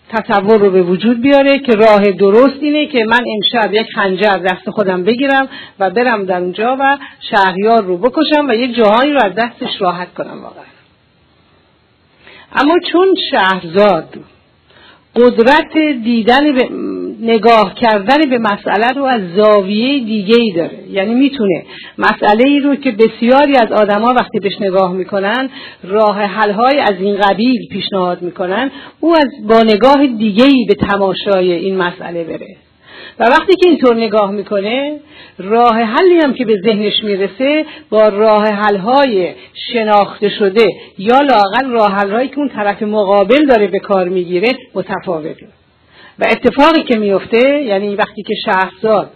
تصور رو به وجود بیاره که راه درست اینه که من امشب یک خنجر دست خودم بگیرم و برم در اونجا و شهریار رو بکشم و یک جهانی رو از دستش راحت کنم واقعا. اما چون شهرزاد قدرت دیدن به نگاه کردن به مسئله رو از زاویه دیگه ای داره. یعنی می‌تونه مسئله ای رو که بسیاری از آدما وقتی بهش نگاه می‌کنن راه حلهای از این قبیل پیشنهاد می‌کنن او از با نگاه دیگه ای به تماشای این مسئله بره. و وقتی که اینطور نگاه می‌کنه راه حلی هم که به ذهنش می‌رسه با راه حلهای شناخته شده یا لاقل راه حلهایی که اون طرف مقابل داره به کار می‌گیره متفاوته. و اتفاقی که میفته یعنی وقتی که شهرزاد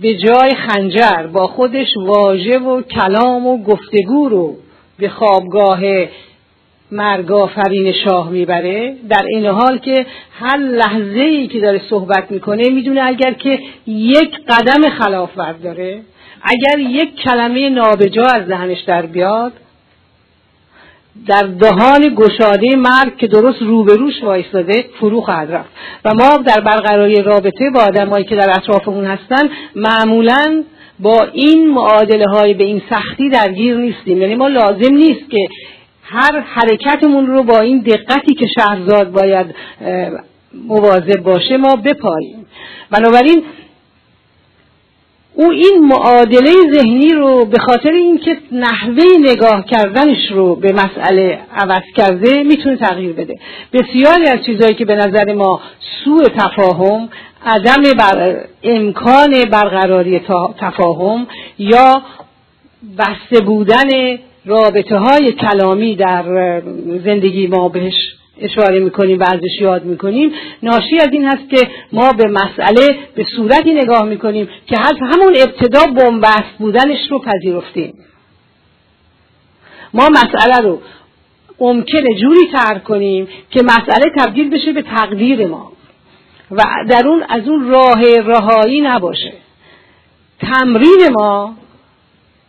به جای خنجر با خودش واژه و کلام و گفتگو رو به خوابگاه مرگافرین شاه می‌بره. در این حال که هر لحظه ای که داره صحبت می‌کنه می‌دونه اگر که یک قدم خلاف داره اگر یک کلمه نابجا از ذهنش در بیاد در دهان گشاده مرگ که درست روبروش وایستاده فرو خواهد رفت. و ما در برقراری رابطه با آدمایی که در اطرافمون هستن معمولا با این معادله های به این سختی درگیر نیستیم. یعنی ما لازم نیست که هر حرکتمون رو با این دقتی که شهرزاد باید مواظب باشه ما بپاییم. بنابراین او این معادله ذهنی رو به خاطر اینکه نحوه نگاه کردنش رو به مسئله عوض کرده می‌تونه تغییر بده. بسیاری از چیزهایی که به نظر ما سوء تفاهم عدم بر... امکان برقراری تفاهم یا بسته بودن رابطه های کلامی در زندگی ما بهش اشاره می‌کنیم و ازش یاد می‌کنیم. ناشی از این هست که ما به مسئله به صورتی نگاه می‌کنیم که از همون ابتدا بنبست بودنش رو پذیرفتیم. ما مسئله رو ممکنه جوری ترک کنیم که مسئله تبدیل بشه به تقدیر ما. و در اون از اون راه رهایی نباشه. تمرین ما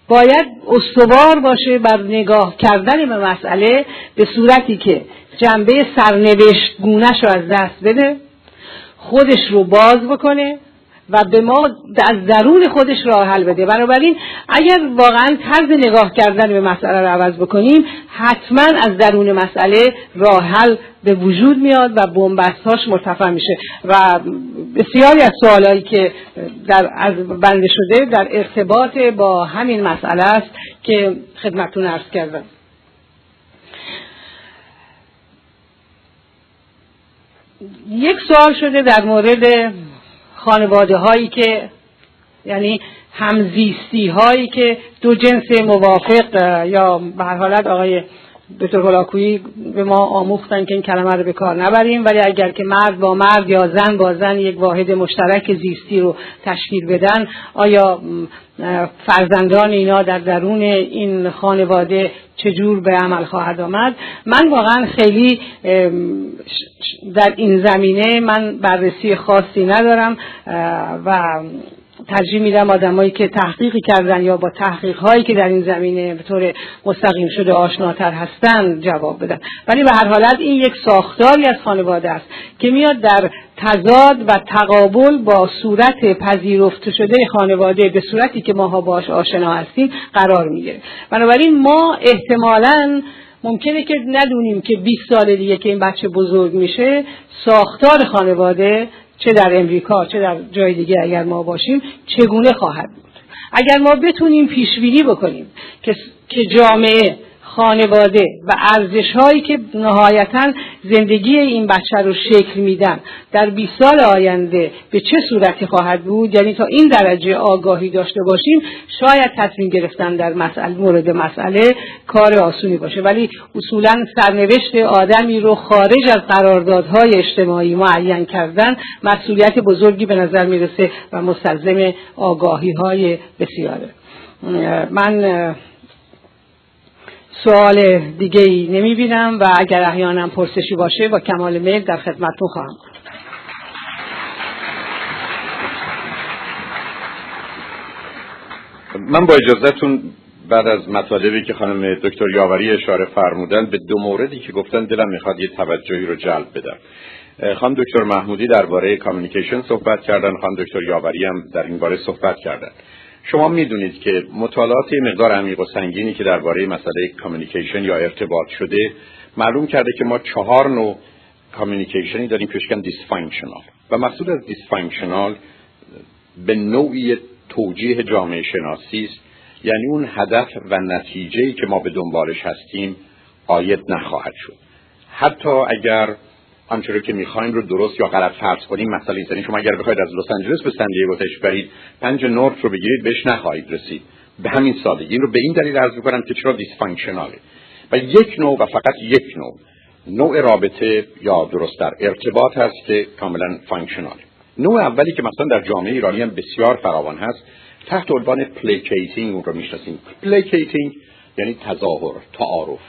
باید استوار باشه بر نگاه کردن به مسئله به صورتی که جنبه سرنوشت گونش رو از دست بده خودش رو باز بکنه و به ما از درون خودش راه حل بده. بنابراین اگر واقعا طرز نگاه کردن به مسئله رو عوض بکنیم حتما از درون مسئله راه حل به وجود میاد و بنبستهاش مرتفع میشه. و بسیاری از سوالهایی که در از بنده شده در ارتباط با همین مسئله است که خدمتتون عرض کردم. یک سوال شده در مورد خانواده هایی که یعنی همزیستی هایی که دو جنس موافق یا به حالت آقای دکتر هلاکویی به ما آموختن که این کلمه رو به کار نبریم ولی اگر که مرد با مرد یا زن با زن یک واحد مشترک زیستی رو تشکیل بدن آیا فرزندان اینا در درون این خانواده چجور به عمل خواهد آمد؟ من واقعا خیلی در این زمینه من بررسی خاصی ندارم و ترجیح میدم آدمایی که تحقیقی کردن یا با تحقیق هایی که در این زمینه به طور مستقیم شده آشناتر هستند جواب بدن. ولی به هر حالت این یک ساختاری از خانواده است که میاد در تضاد و تقابل با صورت پذیرفته شده خانواده به صورتی که ماها باش آشنا هستیم قرار می‌گیره. بنابراین ما احتمالاً ممکنه که ندونیم که 20 سال دیگه که این بچه بزرگ میشه ساختار خانواده چه در امریکا چه در جای دیگه اگر ما باشیم چگونه خواهد بود؟ اگر ما بتونیم پیش بینی بکنیم که جامعه خانواده و ارزش هایی که نهایتا زندگی این بچه رو شکل میدن. در 20 سال آینده به چه صورتی خواهد بود؟ یعنی تا این درجه آگاهی داشته باشیم شاید تصمیم گرفتن در مسئله مورد مسئله کار آسونی باشه. ولی اصولا سرنوشت آدمی رو خارج از قراردادهای اجتماعی معین کردن مسئولیت بزرگی به نظر می‌رسه و مستلزم آگاهی های بسیاره. من سوال دیگه ای نمی بینم و اگر احیانا پرسشی باشه با کمال میل در خدمتتون خواهم من با اجازهتون بعد از مطالبی که خانم دکتر یاوری اشاره فرمودن به دو موردی که گفتن دلم می‌خواد یه توجهی رو جلب بدم. خانم دکتر محمودی درباره کامیونیکیشن صحبت کردن خانم دکتر یاوری هم در این باره صحبت کردن. شما می‌دونید که مطالعات بسیار عمیق و سنگینی که درباره مسئله communication یا ارتباط شده معلوم کرده که ما چهار نوع communication ی داریم که dys dysfunctional و منظور از dysfunctional به نوعی توجیه جامعه شناسی است. یعنی اون هدف و نتیجه‌ای که ما به دنبالش هستیم عاید نخواهد شد. حتی اگر آنچه رو که می‌خوایم رو درست یا غلط فرض کنیم مثلا یعنی شما اگر بخواید از لس آنجلس به سن دیگو تشریف برید پنج north رو بگیرید بهش نخواهید رسید. به همین سادگی. این رو به این دلیل عرض می‌کنم که چرا dysfunctional ه و یک نوع و فقط یک نوع. نوع رابطه یا درست در ارتباط هست که کاملا functional ه نوع اولی که مثلا در جامعه ایرانی هم بسیار فراوان هست تحت عنوان placating اون رو می‌شناسیم. placating یعنی تظاهر تعارف.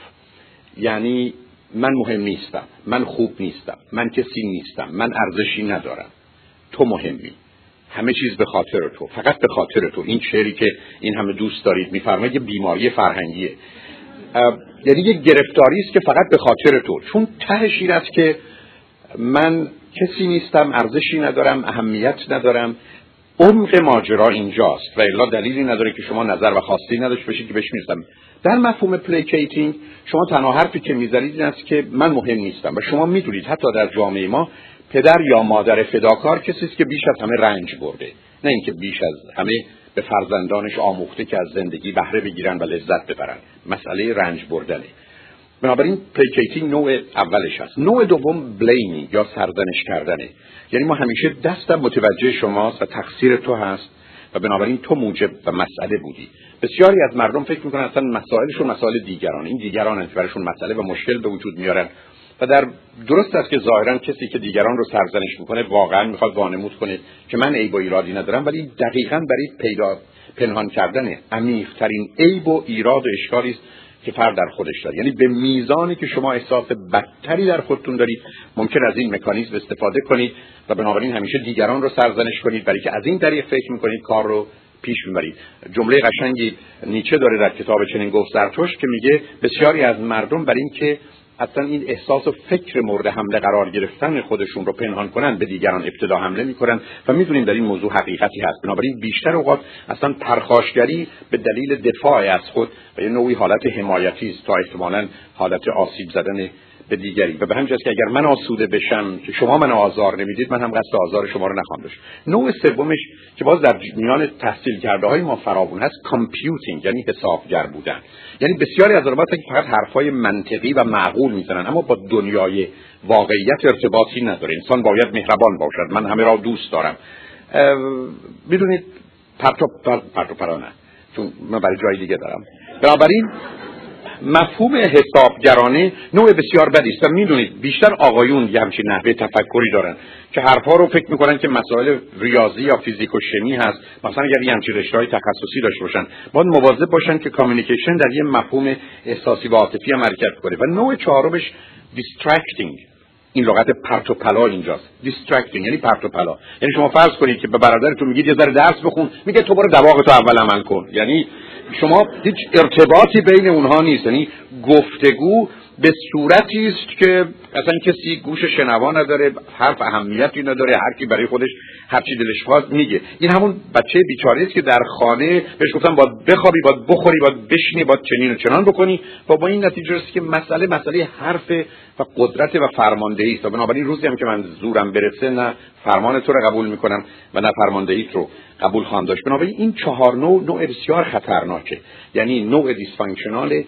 یعنی من مهم نیستم. من خوب نیستم. من کسی نیستم. من ارزشی ندارم. تو مهمی. همه چیز به خاطر تو. فقط به خاطر تو. این شعری که این همه دوست دارید میفرماید یه بیماری فرهنگیه. یعنی یه گرفتاری است که فقط به خاطر تو. چون ته شعر است که من کسی نیستم ارزشی ندارم اهمیت ندارم. عمق ماجرا اینجاست. و الا دلیلی نداره که شما نظر و خواستی نداشته باشید که بهش می‌رسم. در مفهوم placating شما تنها حرفی که می‌زنید این است که من مهم نیستم و شما می‌دونید حتی در جامعه ما پدر یا مادر فداکار کسی است که بیش از همه رنج برده. نه اینکه بیش از همه به فرزندانش آموخته که از زندگی بهره بگیرن و لذت ببرن. مسئله رنج بردنه. بنابراین placating نوع اولش هست نوع دوم blaming یا سرزنش کردنه. یعنی ما همیشه انگشتم متوجه شماست و تقصیر تو هست. و بنابراین تو موجب و مسئله بودی. بسیاری از مردم فکر می‌کنن اصلا مسائلشون مسائل دیگران این دیگران که برشون مسئله و مشکل به وجود میارن. و در درست است که ظاهرا کسی که دیگران رو سرزنش می‌کنه واقعا می‌خواد وانمود کنه که من عیب و ایرادی ندارم ولی دقیقا برای پیدا پنهان کردن عمیقترین عیب و ایراد و اشکالی است که فرد در خودش داره. یعنی به میزانی که شما احساس بدتری در خودتون دارید ممکن از این مکانیزم استفاده کنید و بنابراین همیشه دیگران رو سرزنش کنید برای که از این طریق فکر می‌کنید کار رو پیش می‌برید. جمله قشنگی نیچه داره در کتاب چنین گفت زرتشت که میگه بسیاری از مردم برای اینکه اصلا این احساس و فکر مورد حمله قرار گرفتن خودشون رو پنهان کنن به دیگران ابتدا حمله می‌کنن و می‌دونیم در این موضوع حقیقتی هست. بنابراین بیشتر اوقات اصلا پرخاشگری به دلیل دفاع از خود و یه نوعی حالت حمایتی است تا احتمالا حالت آسیب زدن به دیگری. و به همین که اگر من آسوده بشم که شما من آزار نمی‌دید من هم قصد آزار شما رو نخواهم داشت. نوع سومش که باز در میان تحصیل کرده های ما فراوون هست کامپیوتینگ یعنی حسابگر بودن. یعنی بسیاری از آنها که فقط حرفای منطقی و معقول می‌زنن اما با دنیای واقعیت ارتباطی نداره. انسان باید مهربان باشد. من همه را دوست دارم. می‌دونید پرتو پرتو پرانه چون من برای جای دیگه دارم. بنابراین مفهوم حسابگرانه نوع بسیار بدی است. می‌دونید بیشتر آقایون یه همچین نحوه تفکری دارن که حرفها رو فکر می‌کنن که مسائل ریاضی یا فیزیک و شمی هست. مثلا اگر یه همچین رشته های تخصصی داشته باشن باید مواظب باشن که communication در یه مفهوم احساسی و عاطفی هم حرکت کنه. و نوع چهارمش distracting این لغت پرت و پلا اینجاست. distracting یعنی پرت و پلا. یعنی شما فرض کنید که به برادرتون میگید یه ذره درس بخون میگه تو برو دماغ تو اول عمل کن. یعنی شما هیچ ارتباطی بین اونها نیست. یعنی گفتگو به صورتی است که اصلا کسی گوش شنوا نداره حرف اهمیتی نداره هر کی برای خودش هر چی دلش خواست میگه. این همون بچه بیچاره است که در خانه بهش گفتن باید بخوابی باید بخوری باید بشینی باید چنین و چنان بکنی. و با این نتیجه است که مسئله مسئله حرف و قدرت و فرماندهی است. بنابراین روزی هم که من زورم برسه نه فرمان تو رو قبول می‌کنم و نه فرماندهی رو قبول خواهم داشت. بنابراین این چهار نوع نوع بسیار خطرناکه. یعنی نوع دیسفانکشنال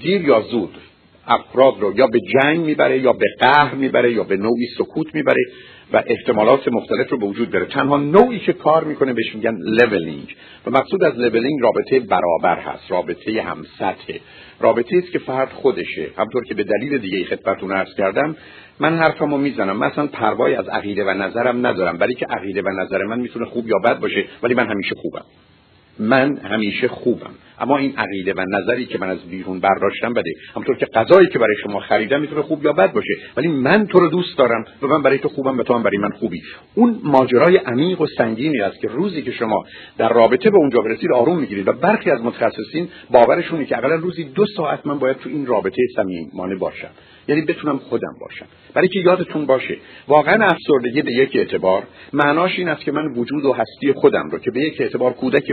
دیر یا زود. افراد رو یا به جنگ می‌بره یا به قهر می‌بره یا به نوعی سکوت می‌بره و احتمالات مختلف رو به وجود داره. تنها نوعی که کار می‌کنه بهش میگن leveling و مقصود از leveling رابطه برابر هست رابطه هم سطح رابطه است که فرد خودشه. همطور که به دلیل دیگه خدمتتون عرض کردم من حرفمو می‌زنم. مثلا پروای از عقیده و نظرم ندارم. ولی که عقیده و نظر من می‌تونه خوب یا بد باشه ولی من همیشه خوبم. من همیشه خوبم. اما این عقیده و نظری که من از بیرون برداشتم بده. همطور که غذایی که برای شما خریدم می‌تونه خوب یا بد باشه. ولی من تو رو دوست دارم و من برای تو خوبم و تو هم برای من خوبی. اون ماجرای عمیق و سنگینی است که روزی که شما در رابطه به اونجا برسید آروم می‌گیرید و برخی از متخصصین باورشونه که اقلا روزی دو ساعت من باید تو این رابطه صمیمانه باشم. یعنی بتونم خودم باشم. برای که یادتون باشه واقعا افسردگی به یک اعتبار معناش این است که من وجود و هستی خودم رو که به یک اعتبار کودک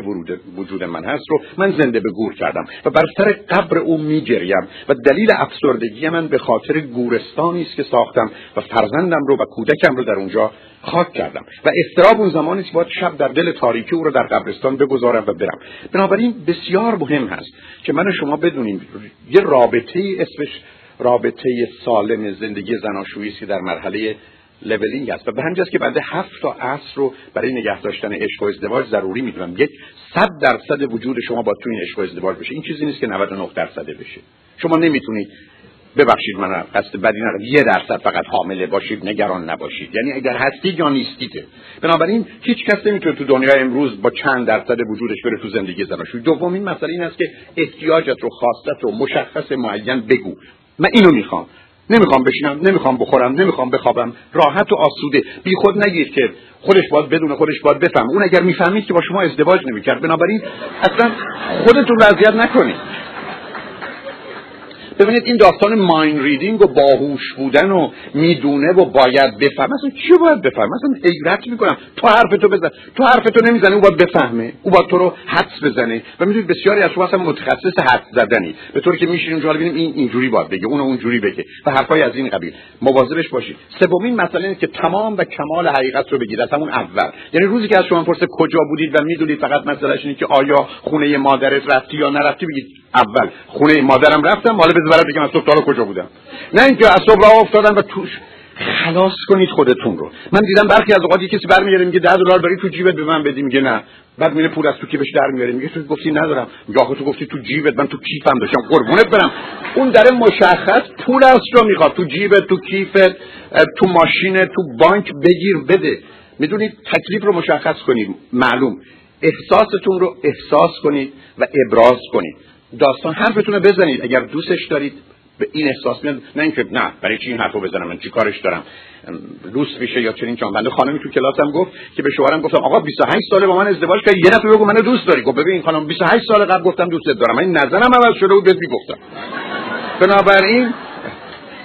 وجود من هست رو من زنده به گور کردم و بر سر قبر او میگریم و دلیل افسردگی من به خاطر گورستانی است که ساختم و فرزندم رو و کودکم رو در اونجا خاک کردم و استراب اون زمانی است شب در دل تاریکی او رو در قبرستان بگذارم و برم. بنابراین بسیار مهم هست که من و شما بدونیم یه رابطه اسمش رابطه سالم زندگی زناشویی که در مرحله لولینگ است. و به همینجاست که بنده هفت تا اصل رو برای نگه داشتن عشق و ازدواج ضروری می‌دونم. یک صد درصد وجود شما با تو این عشق و ازدواج بشه. این چیزی نیست که 99 درصده بشه. شما نمی‌تونید ببخشید من قصد بدی ندارم. یه درصد فقط حامله باشید نگران نباشید. یعنی اگر هستید یا نیستید بنابراین هیچ کس نمی‌تونه تو دنیای امروز با چند درصد وجودش بره تو زندگی زناشویی. دومین مسئله این است که احتیاجت رو خواستت رو مشخص معین بگو. من اینو می‌خوام. نمی‌خوام بشینم نمی‌خوام بخورم نمی‌خوام بخوابم. راحت و آسوده. بی خود نگیر که خودش باید بدون خودش باید بفهم اون اگر می‌فهمید که با شما ازدواج نمی‌کرد. بنابراین اصلا خودتون رو اذیت نکنید. ببینید این داستان ماین ریدینگ و باهوش بودن و می‌دونه و باید بفهم اصلا چی باید بفهم اصلا حیرت می‌کنم. تو حرف تو بزن. تو حرف تو نمی‌زنه او باید بفهمه. او باید تو رو حدس بزنه. و می‌دونید بسیاری از شما اصلا متخصص حدس زدنی. به طوری که میشین اونجا ببینیم این اینجوری باید بگه اون اونجوری بگه. و حرفای از این قبیل. مواظبش باشید. سومین مسئله اینه که تمام و کمال حقیقت رو بگید. از همون اول. یعنی روزی که از شما پرسه کجا بودید و می‌دونید فقط مسئلهش اینه که آیا خونه مادرت رفتی یا نرفتی بگید اول. خونه مادرم رفتم حالا برات بگم از صبح کجا بودم. نه اینکه از صبح راه افتادم و توش خلاص کنید خودتون رو. من دیدم برخی از اوقات کسی برمیگره میگه 10 دلار بری تو جیبت به من بدی میگه نه. بعد میره پول از تو کیفش در میاره میگه تو گفتی ندارم. میگه تو گفتی تو جیبت من تو کیفم داشتم. قربونت برم. اون در مشخص پول از رو می‌خواد. تو جیبت تو کیفت تو ماشین تو بانک بگیر بده. می‌دونید تکلیف رو مشخص کنید معلوم. احساستون رو احساس کنید و ابراز کنید. داستان حرفتون رو بزنید. اگر دوستش دارید به این احساس میاد نه اینکه نه برای چی این حرفو بزنم؟ من چی کارش دارم؟ دوست میشه یا چنین چون بنده خانمی تو کلاسم گفت که به شوهرم گفتم آقا 28 ساله با من ازدواج کرد یه دفعه بگو منو دوست داری. گفت ببین خانم 28 سال قبل گفتم دوستت دارم. این نظرم عوض شده بود بهت می‌گفتم. بنابراین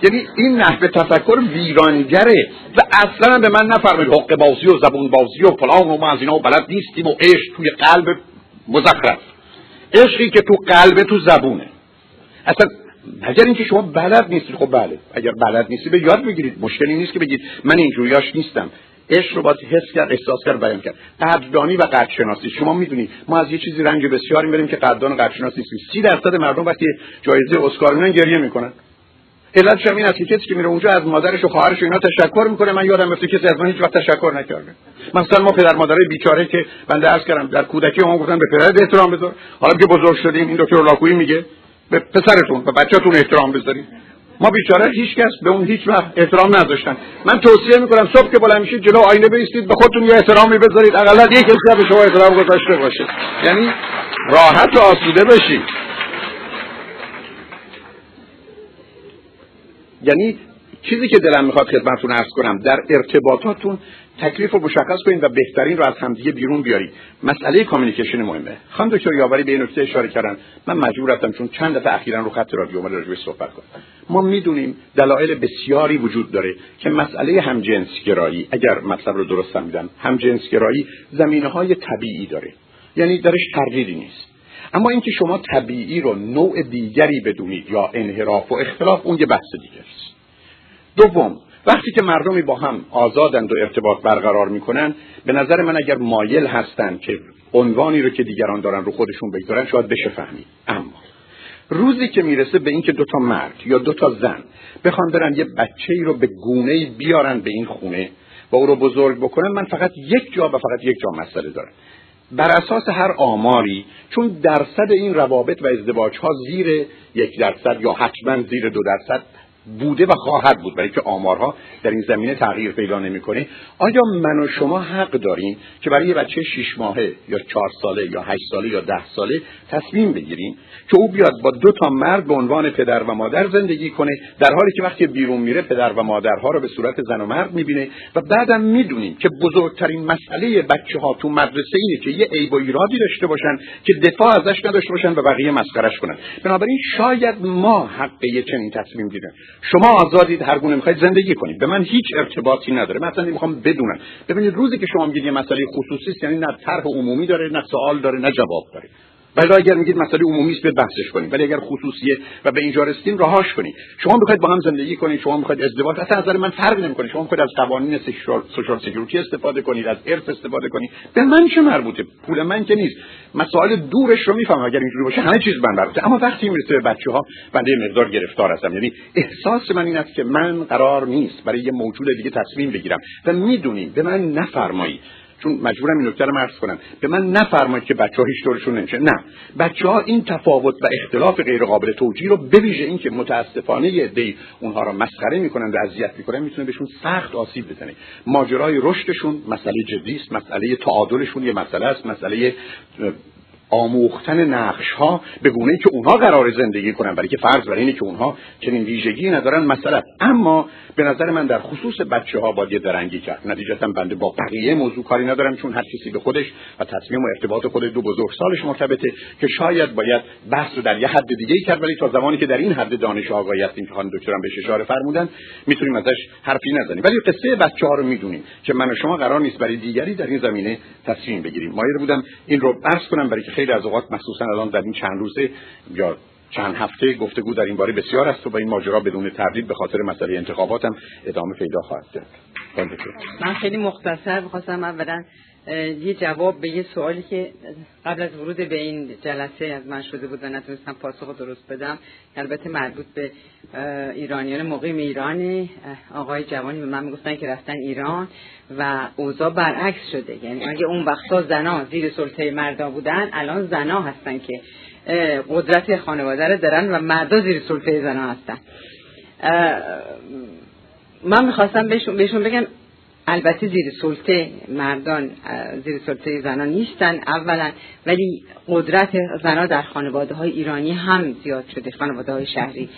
یعنی این نحوه تفکر ویرانگره و اصلا به من نفرمید حق بازی و زبون بازی و فلان و ما از اینا بلد نیستیم و عشق توی قلب مزخرف. عشقی که تو قلب تو زبونه. اصلا اگر اینکه شما بلد نیستید خب بله اگر بلد نیستی به یاد بگیرید. مشکلی نیست که بگید من اینجوریاش نیستم. عشق رو باید حس کرد احساس کرد بیان کرد. قدردانی و قدرشناسی. شما می‌دونید ما از یه چیزی رنج بسیاری می‌بریم که قدردان و قدرشناسی نیستیم سی درصد مردم وقتی جایزه اسکار میدن گریه می‌کنن. علتش هم این است که که میره اونجا از مادرش و خواهرش و اینا تشکر می‌کنه. من یادم رفته کسی از من هیچ وقت تشکر نکرده. مثلا ما پدر مادرای بیچاره که بنده عرض کردم در کودکی ما گفتن به پدرت احترام بذار. حالا که بزرگ شدیم این دکتر لاکویی میگه به پسرتون به بچه‌تون احترام بذارید. ما بیچاره هیچ کس به اون هیچ وقت احترام نذاشتن. من توصیه می‌کنم صبح که بالا میشید جلو آینه بیستید به خودتون یه احترامی بذارید. اقلا یک کسی به شما احترام گذاشته باشه. یعنی راحت و آسوده بشید. یعنی چیزی که دلم می‌خواد خدمتتون ارز کنم در ارتباطاتون تکلیف رو مشخص کنید و بهترین رو از همدیگه بیرون بیارید. مسئله کامیکیشن مهمه. خانم دکتر یاوری به این نکته اشاره کردن. من مجبور هستم چون چند دفعه اخیرا رو خط رادیو اومده راجع صحبت کنم. ما می‌دونیم دلایل بسیاری وجود داره که مسئله همجنسگرایی اگر مطلب رو درست فهمیدم همجنسگرایی زمینه های طبیعی داره. یعنی درش تردیدی نیست. اما اینکه شما طبیعی رو نوع دیگری بدونید یا انحراف و اختلاف اون یه بحث دیگه. دوم وقتی که مردمی با هم آزادند و ارتباط برقرار می‌کنن به نظر من اگر مایل هستند که عنوانی رو که دیگران دارن رو خودشون بگذارن شاید بشه فهمید اما روزی که می‌رسه به اینکه دو تا مرد یا دو تا زن بخوان برن یه بچه ای رو به گونه ای بیارن به این خونه و او رو بزرگ بکنن من فقط یک جا و فقط یک جا مسئله دارم. بر اساس هر آماری چون درصد این روابط و ازدواج ها زیر یک درصد یا حتما زیر دو درصد بوده و خواهد بود برای که آمارها در این زمینه تغییر پیدا نمی‌کنه آیا من و شما حق داریم که برای یه بچه شش ماهه یا چهار ساله یا هشت ساله یا ده ساله تصمیم بگیریم که او بیاد با دو تا مرد به عنوان پدر و مادر زندگی کنه در حالی که وقتی بیرون میره پدر و مادرها رو به صورت زن و مرد می‌بینه و بعدم می‌دونیم که بزرگترین مسئله بچه ها تو مدرسه اینه که یه عیب و ایرادی داشته باشن که دفاع ازش نداشته باشن و بقیه مسخرش کنن. بنابراین شاید ما حق یه چنین تصمیم گیریم. شما آزادید هر گونه می‌خواید زندگی کنید. به هیچ ارتباطی نداره مثلا می‌خوام بدونم. ببینید روزی که شما میگید یه مسئله خصوصی است یعنی نه طرح عمومی داره نه سوال داره نه جواب داره. ولی اگر میگید مسئله عمومی است بحثش کنیم. ولی اگر خصوصیه و به اینجا رسیدیم رهاش کنید شما می‌خواید با هم زندگی کنید شما می‌خواید ازدواج اصلا نظر من فرق نمی‌کنه. شما می‌خواید از قوانین سوشال سکیوریتی استفاده کنید از ارث استفاده کنید. به من چه مربوطه؟ پول من که نیست. مسائل دورش رو می‌فهمم اگر اینجوری باشه همه چیز من مربوطه. اما وقتی می‌رسه به بچه ها بنده مقدار گرفتار هستم. یعنی احساس من این است که من قرار نیست برای یه موجود دیگه تصمیم بگیرم. و می‌دونیم به من نفرمایید چون مجبورم این نکته رو مرز کنم به من نفرمایید که بچه ها هیچ طورشون نمیشه. نه. بچه ها این تفاوت و اختلاف غیر قابل توجیه رو بویژه این که متاسفانه یه دی اونها را مسخره می‌کنن و اذیت می‌کنن می‌تونه بهشون سخت آسیب بزنه. ماجرای رشدشون مسئله جدی است مسئله تعادلشون یه مسئله است مسئله آموختن نقش ها به گونه که اونها قرار زندگی کنن. برای که فرض بر اینه که اونها چنین ویژگی ندارن مثلا اما به نظر من در خصوص بچه ها باید درنگی کرد. نتیجتا بنده با بقیه موضوع کاری ندارم چون هر کسی به خودش و تصمیم و ارتباط خود دو بزرگ سالش مرتبطه که شاید باید بحث رو در یه حد دیگه کرد ولی تا زمانی که در این حد دانش آگاهی هستیم که خانم دکترم بهش اشاره فرمودن می‌تونیم ازش حرفی نزنیم. ولی قصه بچه ها رو می‌دونیم که من و شما قرار نیست برای دیگری در این زمینه تصمیم بگیریم. مایل بودم این رو عرض کنم برای که خیلی از اوقات مخصوصا الان در این چند روزه یا چند هفته گفتگو در این باره بسیار است و با این ماجرا بدون تردید به خاطر مسئله انتخاباتم ادامه پیدا خواهد کرد من خیلی مختصر بخواستم اولا یه جواب به یه سوالی که قبل از ورود به این جلسه از من شده بود و نتونستم پاسخ درست بدم البته مربوط به ایرانیان مقیم ایران آقای جوانی به من می‌گفتن که رفتن ایران و اوضاع برعکس شده. یعنی اگه اون وقتا زنا زیر سلطه مردا بودن الان زنا هستن که قدرت خانواده رو دارن و مردا زیر سلطه زنا هستن. من می‌خواستم بهشون, بهشون بگم البته زیر سلطه مردان زیر سلطه زنان نیستن اولا ولی قدرت زنان در خانواده های ایرانی هم زیاد شده خانواده های شهری.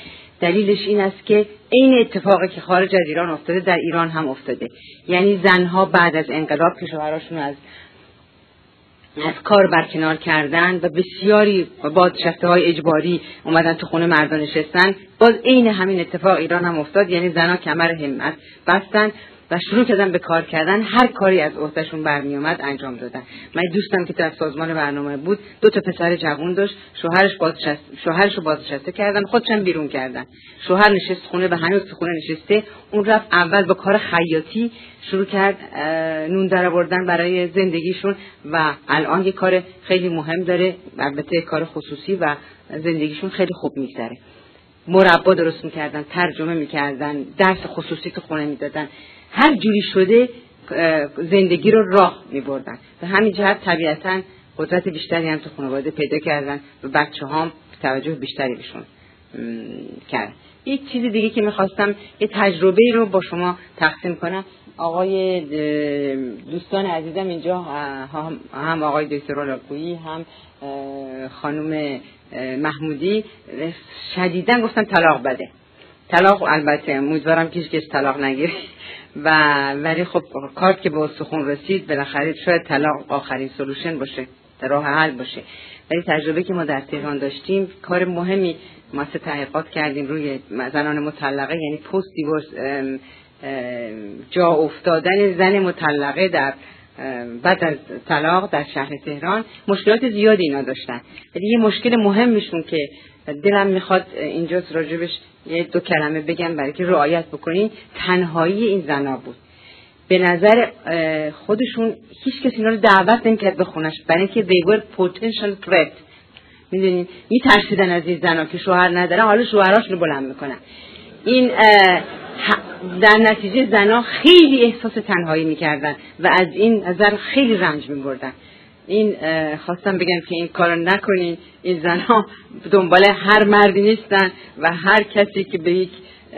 دلیلش این است که این اتفاقی که خارج از ایران افتاده در ایران هم افتاده. یعنی زنها بعد از انقلاب که از از کار برکنار کردن و بسیاری بازنشسته های اجباری اومدن تو خونه مردان نشستن. باز عین همین اتفاق ایران هم افتاد یعنی زنها کمر همت بستن. و شروع کردن به کار کردن هر کاری از عهدهشون برمی اومد انجام دادن. من دوستم که در سازمان برنامه بود دو تا پسر جوان داشت شوهرش بازنشست شوهرش بازنشسته کردن خودشم بیرون کردن. شوهر نشست خونه به هنوز تو خونه نشسته. اون رفت اول با کار خیاطی شروع کرد نون در آوردن برای زندگیشون و الان یه کار خیلی مهم داره البته کار خصوصی و زندگیشون خیلی خوب میگذره. مربا درست می‌کردن ترجمه می‌کردن درس خصوصی تو خونه می‌دادن. هر جوری شده زندگی رو راه می بردن و همین جهت طبیعتا قدرت بیشتری هم تو خانواده پیدا کردن و بچه هم توجه بیشتری بهشون کرد. یک چیز دیگه که می‌خواستم یه تجربه رو با شما تقسیم کنم. آقای دوستان عزیزم اینجا هم آقای دکتر رالاکویی هم خانم محمودی. شدیدا گفتن طلاق بده. طلاق البته امیدوارم که کس طلاق نگیره. و ولی خب کارت که به استخون رسید بالاخره شاید طلاق آخرین سلوشن باشه راه حل باشه. ولی تجربه که ما در تهران داشتیم کار مهمی ما سه تحقیقات کردیم روی زنان مطلقه یعنی پست دیورس جا افتادن زن مطلقه در بعد از طلاق در شهر تهران مشکلات زیادی اینا داشتن. ولی یه مشکل مهمشون که دلم می‌خواد اینجا راجبش یه دو کلمه بگم برای که رعایت بکنین تنهایی این زنا بود. به نظر خودشون هیچ کسی اینا رو دعوت نمی‌کرد به خونش برای اینکه they were potential threat. می‌دونین؟ میترسیدن از این زنا که شوهر ندارن حالا شوهراشون رو بلند می‌کنن. این در نتیجه زنا خیلی احساس تنهایی می‌کردن و از این نظر خیلی رنج میبردن. این خواستم بگم که این کارو نکنین. این زنها دنبال هر مردی نیستن و هر کسی که به یک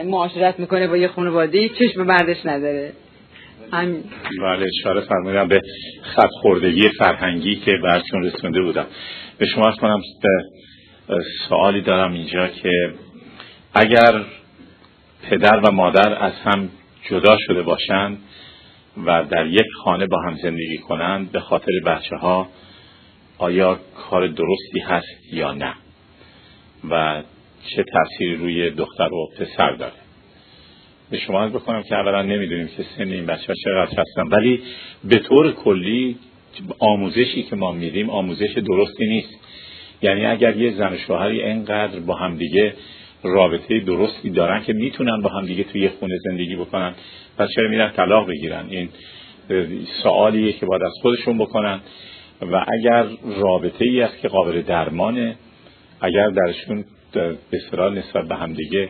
معاشرت می‌کنه با یه خانواده چشم مردش نداره. همین. بله اشاره فرمودم به خط خوردگی فرهنگی که برشون رسونده بودم. به شما کنم سوالی دارم اینجا که اگر پدر و مادر از هم جدا شده باشند و در یک خانه با هم زندگی کنند به خاطر بچه ها آیا کار درستی هست یا نه و چه تأثیری روی دختر و پسر داره؟ به شما بکنم که اولا نمی‌دونیم که سن این بچه ها چقدر هستن ولی به طور کلی آموزشی که ما میدیم آموزش درستی نیست. یعنی اگر یه زن شوهری انقدر با همدیگه رابطه درستی دارن که می‌تونن با هم دیگه توی خونه زندگی بکنن. پس چرا میرن طلاق بگیرن؟ این سوالیه که باید از خودشون بکنن. و اگر رابطه ای است که قابل درمانه اگر درشون به نسبت به همدیگه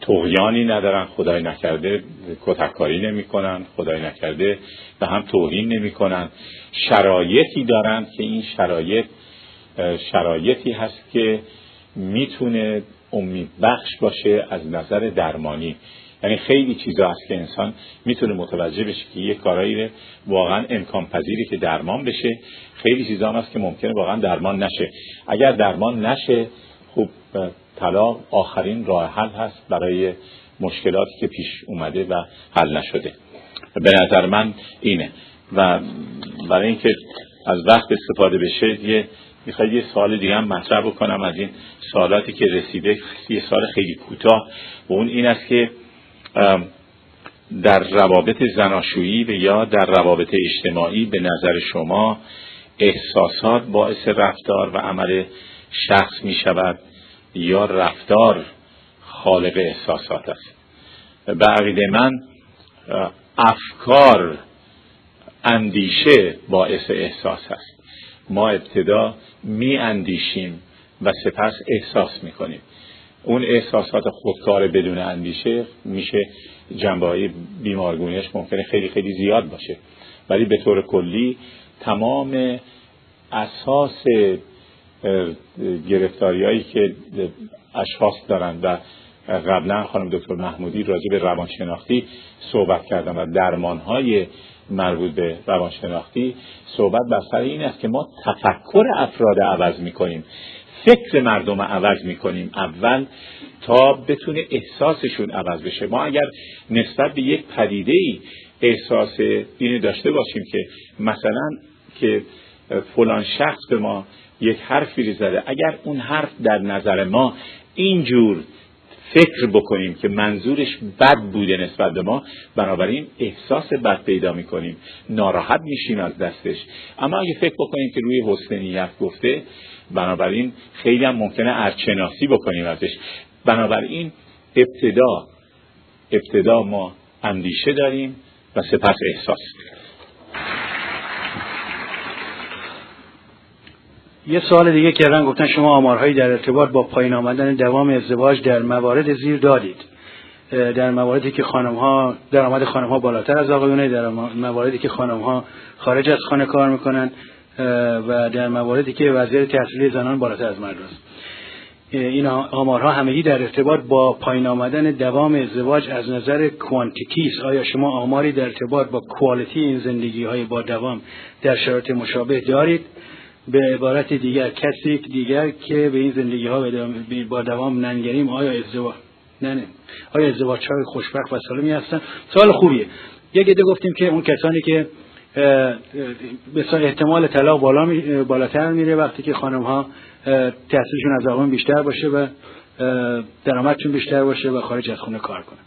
تغیانی ندارن خدای نکرده کتککاری نمی‌کنن خدای نکرده به هم توهین نمی‌کنن. شرایطی دارن که این شرایط شرایطی هست که می‌تونه امید بخش باشه از نظر درمانی. یعنی خیلی چیزا هست که انسان می‌تونه متوجه بشه که یه کارایی واقعا امکان پذیری که درمان بشه خیلی چیزا هست که ممکنه واقعا درمان نشه. اگر درمان نشه خوب طلاق آخرین راه حل هست برای مشکلاتی که پیش اومده و حل نشده. به نظر من اینه. و برای اینکه از وقت استفاده بشه یه می‌خواد یه سوال دیگه هم مطرح بکنم از این سوالاتی که رسیده یه سال خیلی کوتاه. و اون این است که در روابط زناشویی و یا در روابط اجتماعی به نظر شما احساسات باعث رفتار و عمل شخص می شود یا رفتار خالق احساسات است؟ به عقیده من افکار اندیشه باعث احساس است. ما ابتدا می اندیشیم و سپس احساس می کنیم اون احساسات خودکار بدون اندیشه میشه جنبه بیمارگونیش ممکنه خیلی خیلی زیاد باشه. ولی به طور کلی تمام اساس گرفتاریایی که اشخاص دارن و قبلا خانم دکتر محمودی راجع به روانشناختی صحبت کردم و درمانهای مربوط به روانشناختی صحبت بر سر این است که ما تفکر افراد عوض می‌کنیم. فکر مردم عوض می‌کنیم. اول تا بتونه احساسشون عوض بشه. ما اگر نسبت به یک پدیده ای احساس اینو داشته باشیم که مثلا که فلان شخص به ما یک حرفی زده اگر اون حرف در نظر ما اینجور فکر بکنیم که منظورش بد بوده نسبت به ما بنابراین احساس بد پیدا می‌کنیم. ناراحت میشیم از دستش. اما اگه فکر بکنیم که روی حسن نیت گفته بنابراین خیلی هم ممکنه ارچناسی بکنیم ازش. بنابراین ابتدا ابتدا ما اندیشه داریم و سپس احساس یه سوال دیگه کردن گفتن شما آمارهایی در ارتباط با پایین آمدن دوام ازدواج در موارد زیر دادید در مواردی که خانم ها درآمد خانم ها بالاتر از آقایونه در مواردی که خانم ها خارج از خانه کار می‌کنن و در مواردی که وضعیت تحصیلی زنان بالاتر از مرد است. این آمارها همگی در ارتباط با پایین آمدن دوام ازدواج از نظر کوانتیتی آیا شما آماری در ارتباط با کوالیتی این زندگی های با دوام در شرایط مشابه دارید؟ به عبارت دیگر کسی دیگر که به این زندگی ها با دوام ننگریم آیا ازدواج نه نه. آیا ازدواج های خوشبخت و سالمی هستن سوال خوبیه. یک عده گفتیم که اون کسانی که مثلا احتمال طلاق بالا می، بالاتر میره وقتی که خانم ها تحصیلشون از آقایون بیشتر باشه و درآمدشون بیشتر باشه و خارج از خونه کار کنن.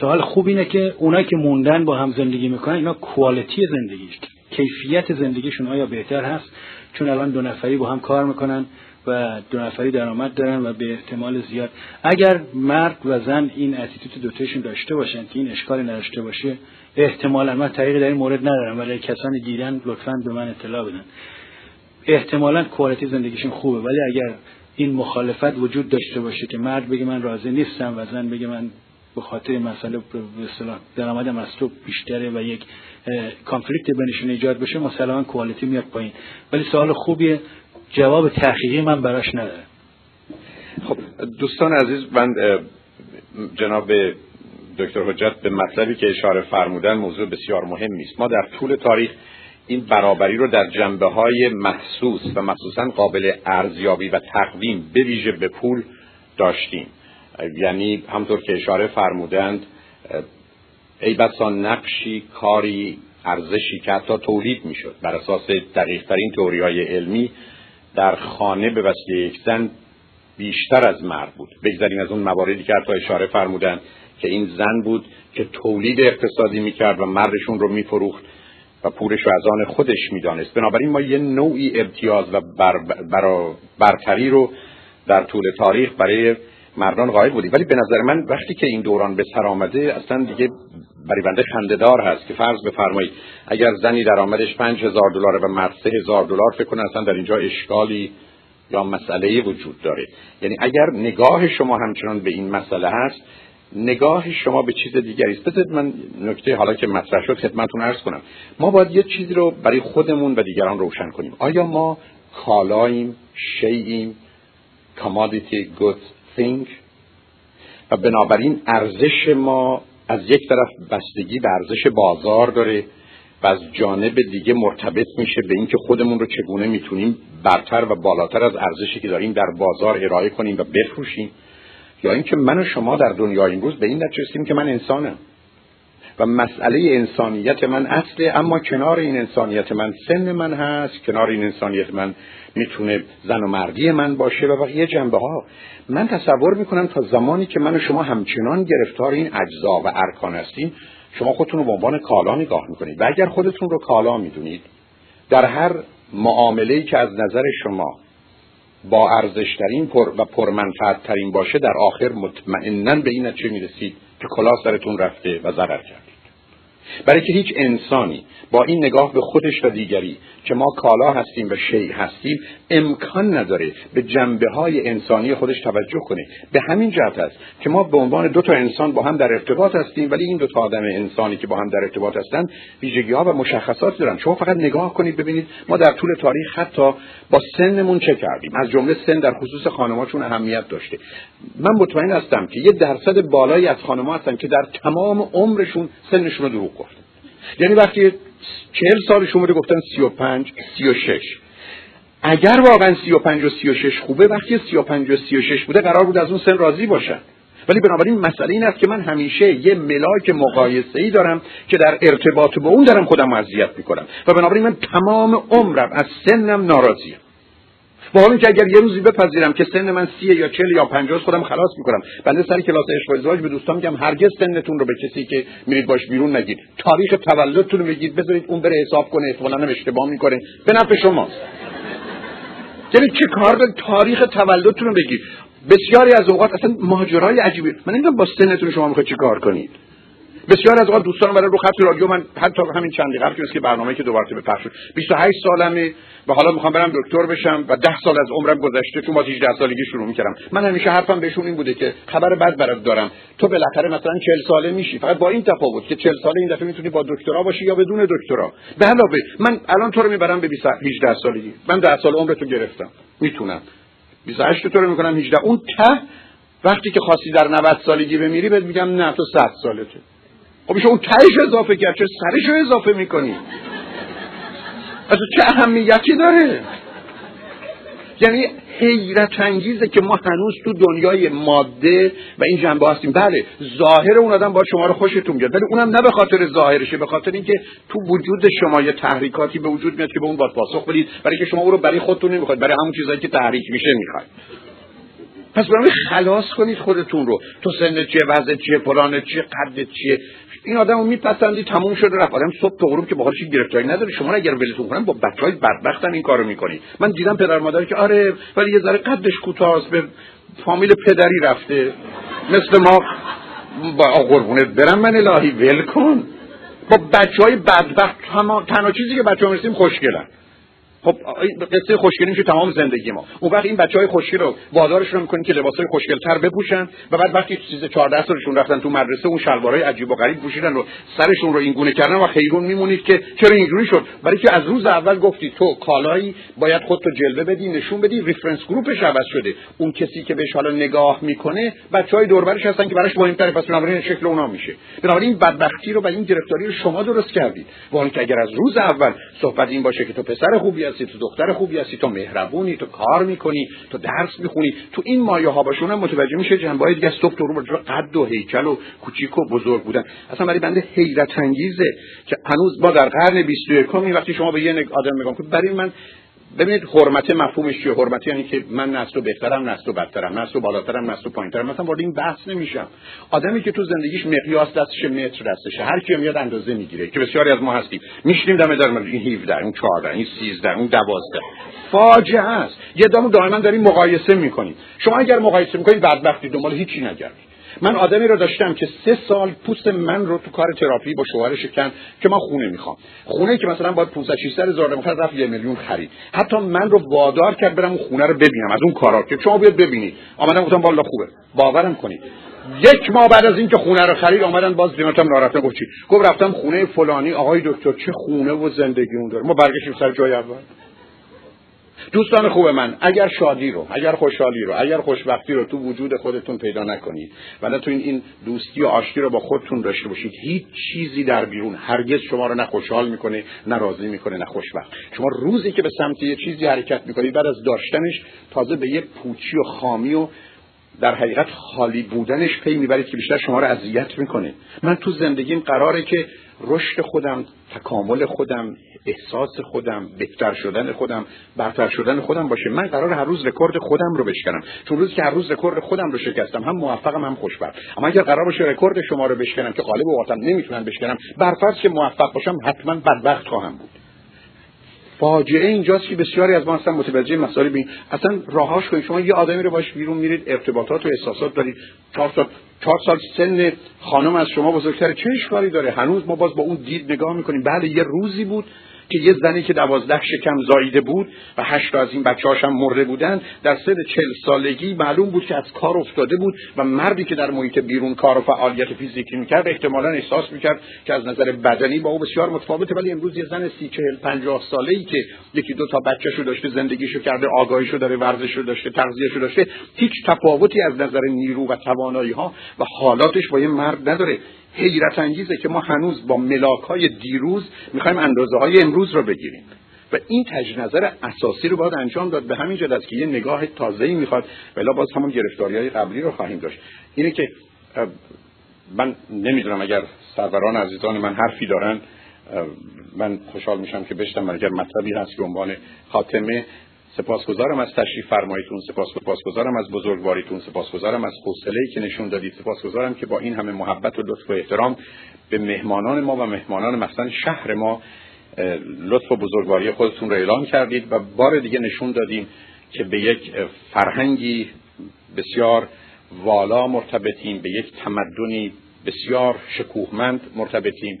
سوال خوب اینه که اونایی که موندن با هم زندگی می‌کنن اینا کوالیتی زندگیش کیفیت زندگیشون آیا بهتر هست؟ چون الان دو نفری با هم کار می‌کنن و دو نفری درآمد دارن و به احتمال زیاد. اگر مرد و زن این اتیتود دوتایشون داشته باشن که این اشکالی نداشته باشه احتمالا من طریقی در این مورد ندارم. ولی کسانی دیدن لطفا به من اطلاع بدن. احتمالا کوالیتی زندگیشون خوبه. ولی اگر این مخالفت وجود داشته باشه که مرد بگه من راضی نیستم و زن بگه من به خاطر مسئله به درآمدم از تو بیشتره و یک کانفلیکت بینشون ایجاد بشه مسلما کوالیتی میاد پایین. ولی سوال خوبیه جواب تحقیقی من براش نداره. خب دوستان عزیز من جناب دکتر حجت به مطلبی که اشاره فرمودن موضوع بسیار مهمی است ما در طول تاریخ این برابری رو در جنبه های محسوس و مخصوصا قابل ارزیابی و تقویم به ویژه به پول داشتیم. یعنی همطور که اشاره فرمودند ای بسا نقشی کاری ارزشی که حتی تولید می‌شد. بر اساس دقیق ترین توری های علمی در خانه به وسیله یک زن بیشتر از مرد بود. بگذاریم از اون مواردی که حتی اشاره فرمودن که این زن بود که تولید اقتصادی می‌کرد و مردشون رو میفروخت و پورش رو از آن خودش می‌دانست. بنابراین ما یه نوعی امتیاز و بر بر برتری رو در طول تاریخ برای مردان قائل بودیم. ولی به نظر من وقتی که این دوران به سر آمده اصلا دیگه برای بنده خندهدار هست که فرض بفرمایید اگر زنی درآمدش پنج هزار دلار و مرد سه هزار دلار فکر کنه اصلا در اینجا اشکالی یا مسئله وجود داره. یعنی اگر نگاه شما همچنان به این مسئله هست نگاه شما به چیز دیگری است. بذارید من نکته حالا که مطرح شد خدمتتون عرض کنم. ما باید یه چیزی رو برای خودمون و دیگران روشن کنیم. آیا ما کالاییم شیعیم commodity goods thing و بنابراین ارزش ما از یک طرف بستگی به ارزش بازار داره و از جانب دیگه مرتبط میشه به اینکه خودمون رو چگونه می‌تونیم برتر و بالاتر از ارزشی که داریم در بازار ارائه کنیم و بفروشیم. یا اینکه من و شما در دنیای امروز به این نتیجه که من انسانم. و مسئله انسانیت من اصله اما کنار این انسانیت من سن من هست کنار این انسانیت من می‌تونه زن و مردی من باشه و بقیه جنبه ها من تصور می‌کنم تا زمانی که من و شما همچنان گرفتار این اجزا و ارکان هستیم شما خودتون رو به عنوان کالا نگاه می‌کنید. و اگر خودتون رو کالا می‌دونید در هر معامله که از نظر شما با ارزشترین پر و پرمنفعت ترین باشه در آخر مطمئنا به این نتیجه می‌رسید که کلا سرتون رفته و ضرر کردید برای که هیچ انسانی با این نگاه به خودش و دیگری که ما کالا هستیم و شیع هستیم امکان نداره به جنبه های انسانی خودش توجه کنه. به همین جهت است که ما به عنوان دو تا انسان با هم در ارتباط هستیم ولی این دو تا آدم انسانی که با هم در ارتباط هستن ویژگی ها و مشخصات دارن. شما فقط نگاه کنید ببینید ما در طول تاریخ حتی با سنمون چه کردیم؟ از جمله سن در خصوص خانماشون اهمیت داشته. من مطمئن هستم که یه درصد بالایی از خانم‌ها هستن که در تمام عمرشون سنشون رو دروغ گفتن. یعنی وقتی چهل سالشون بوده گفتن سی و پنج سی و شش. اگر واقعا سی و پنج و سی و شش خوبه وقتی سی و پنج و سی و شش بوده قرار بود از اون سن راضی باشن. ولی بنابراین مسئله این است که من همیشه یه ملاک مقایسه ای دارم که در ارتباط با اون دارم خودم اذیت می‌کنم. و بنابراین من تمام عمرم از سنم ناراضیم. با حالی که اگر یه روزی بپذیرم که سن من سی یا چل یا پنجاه خودم خلاص می‌کنم. بنده سر کلاس عشق و ازدواج به دوستان میگم هرگز سنتون رو به کسی که میرید باش بیرون نگید. تاریخ تولدتون رو بگید بذارید اون بره حساب کنه احتمالاً هم اشتباه می‌کنه. به نفع شماست. یعنی چه کار به تاریخ تولدتون رو بگید بسیاری از اوقات اصلا ماجرای عجیبی. من نمی‌دونم با سنتون شما می‌خواید چی کار کنید. بسیار از اوقات دوستان برای رو خط رادیو من حتی همین چند دقیقه که برنامه که دوباره به پخش شد. 28 سالمه و حالا می‌خوام برم دکتر بشم و 10 سال از عمرم گذشته چون با 18 سالگی شروع می‌کردم. من همیشه حرفم بهشون این بوده که خبر بد برات دارم. تو بالاخره مثلا 40 ساله میشی. فقط با این تفاوت که 40 ساله این دفعه می‌تونی با دکترا باشی یا بدون دکترا. به علاوه من الان تو رو می‌برم به 18 سالگی. من 10 سال عمرتو گرفتم. می‌تونم. 28 تو رو می‌کنم 18 اون ته وقتی که خواستی در 90 سالگی بمیری بهت میگم نه تو 100 سالته. خب میشه اون تهش اضافه کرد چه سرش رو اضافه می‌کنی؟ از چه اهمیتی داره؟ یعنی حیرت انگیزه که ما هنوز تو دنیای ماده و این جنبه هستیم. بله ظاهر اون آدم باید شما رو خوشتون بیاد ولی اونم نه به خاطر ظاهرشه به خاطر اینکه تو وجود شما یه تحریکاتی به وجود میاد که به اون باید پاسخ بدید برای که شما او رو برای خودتون نمی‌خواید برای همون چیزایی که تحریک میشه می‌خواید. پس برای خلاص کنید خودتون رو. تو سن چیه وضع چیه پلان چیه قد چیه. این آدمو میپسندی تموم شده رفت. آدم صبح تا غروب که باهاش گرفتاری نداره. شما اگر ولتون کنن با بچهای بدبختن این کارو می‌کنی. من دیدم پدر مادر که آره ولی یه ذره قدش کوتاست به فامیل پدری رفته. مثل ما بابا قربونت برم من الهی ول کن. با بچه های بدبخت تنها چیزی که بچه ها مرسیم خوشگلن. خب قصه خوشگلی میشه تمام زندگی ما. اون وقت این بچه های خوشگل رو وادارشون می‌کنیم که لباسای خوشگلتر بپوشن و بعد وقتی چیز 14 سالشون رفتن تو مدرسه اون شلوارای عجیب و غریب پوشیدن و سرشون رو اینگونه کردن و حیرون میمونید که چرا اینجوری شد؟ برای که از روز اول گفتی تو کالایی باید خودتو جلوه بدی نشون بدی reference group ش عوض شده. اون کسی که بهش حالا نگاه می‌کنه بچهای دور برش هستن که براش مهمتره پس بنابراین شکل اونا میشه. بنابراین بدبختی رو و این گرفتاری رو شما درست کردید وان که اگر از روز اول صحبت این باشه که تو پسر خوبی هستی تو دختر خوبی هستی تو مهربونی تو کار می‌کنی تو درس می‌خونی تو این مایه ها باشون متوجه میشه جنبه دیگه صبح تو رو قد و هیکل و کوچیک و بزرگ بودن. اصلا برای بنده حیرت انگیزه که هنوز با در قرن 21 وقتی شما به یه آدم نگاه کنید برای من ببینید حرمت مفهومش چیه؟ حرمت یعنی که من نسل بهترم نسل بدترم نسل بالاترم نسل پایینترم. مثلا وارد این بحث نمیشم. آدمی که تو زندگیش مقیاس دستش متر دستشه. هر کی میاد اندازه می‌گیره که بسیاری از ما هستیم. میشنیم دم در این 17 اون 14 این 13 اون 12 فاجعه است. یه دامو دائما داریم مقایسه می‌کنیم. شما اگر مقایسه می‌کنید بدبختی دنبال هیچی نگردید. من آدمی رو داشتم که سه سال پوست من رو تو کار تراپی با شوهرش شکن که من خونه می‌خوام. خونه که مثلا باید 500 600 هزار تومان رفت یه میلیون خرید. حتی من رو وادار کرد برم اون خونه رو ببینم از اون کارا که شما بیاد ببینید آمدم گفتم والا خوبه. باورم کنید یک ماه بعد از اینکه خونه رو خرید آمدن باز دیمتم نارفتم گفت چی؟ گفت رفتم خونه فلانی. آقای دکتر چه خونه و زندگی اون داره؟ ما برگشتیم سر جای اول. دوستان خوب من اگر شادی رو اگر خوشحالی رو اگر خوشبختی رو تو وجود خودتون پیدا نکنید و تو این این دوستی و آشتی رو با خودتون داشته باشید هیچ چیزی در بیرون هرگز شما رو نه خوشحال می‌کنه نه راضی می‌کنه نه خوشبخت. شما روزی که به سمت یه چیزی حرکت می‌کنید بعد از داشتنش تازه به یه پوچی و خامی و در حقیقت خالی بودنش پی می‌برید که بیشتر شما رو اذیت می‌کنه. من تو زندگیم قراره که رشد خودم تکامل خودم احساس خودم بهتر شدن خودم برتر شدن خودم باشه. من قرار هر روز رکورد خودم رو بشکنم. چون روزی که هر روز رکورد خودم رو شکستم هم موفقم هم خوشبخت. اما اگر قرار باشه رکورد شما رو بشکنم که غالب وقتم نمی‌تونن بشکنم برفرض که موفق باشم حتما بدبخت خواهم بود. فاجعه اینجاست که بسیاری از ما هستن متوجه مسائل بین اصلا راهاش کنید. شما یه آدمی رو باش بیرون میرید ارتباطات و احساسات دارید. چهار تا چهار سال سن خانم از شما بزرگتر چه اشکالی داره؟ هنوز ما باز با اون دید نگاه می‌کنیم. بله یه روزی بود. که یه زنی که دوازده شکم زاییده بود و هشت از این بچه هم مرده بودن در سن چل سالگی معلوم بود که از کار افتاده بود و مردی که در محیط بیرون کار و فعالیت فیزیکی می‌کرد احتمالا احساس می‌کرد که از نظر بدنی با او بسیار متفاوته. ولی امروز یه زن سی چهل پنجاه ساله ای که یکی دو تا بچهشو داشته زندگیشو کرده آگاهیشو داره ورزششو داشته تغذیهشو داشته هیچ تفاوتی از نظر نیرو و توانایی ها و حالاتش با یه مرد نداره. حیرت انگیزه که ما هنوز با ملاک های دیروز می‌خوایم اندازه های امروز رو بگیریم. و این تجدید نظر اساسی رو باید انجام داد. به همین جد که یه نگاه تازه‌ای می‌خواد. ولی باز همون گرفتاری های قبلی رو خواهیم داشت. اینه که من نمی‌دونم اگر سروران عزیزان من حرفی دارن من خوشحال میشم که بشتم اگر مطلبی هست که عنوان خاتمه سپاسگزارم از تشریف فرماییتون سپاسگزارم از بزرگواریتون سپاسگزارم از حوصله‌ای که نشون دادید. سپاسگزارم که با این همه محبت و لطف و احترام به مهمانان ما و مهمانان مثلا شهر ما لطف و بزرگواری خودتون را اعلام کردید و بار دیگه نشون دادیم که به یک فرهنگی بسیار والا مرتبطیم به یک تمدنی بسیار شکوهمند مرتبطیم.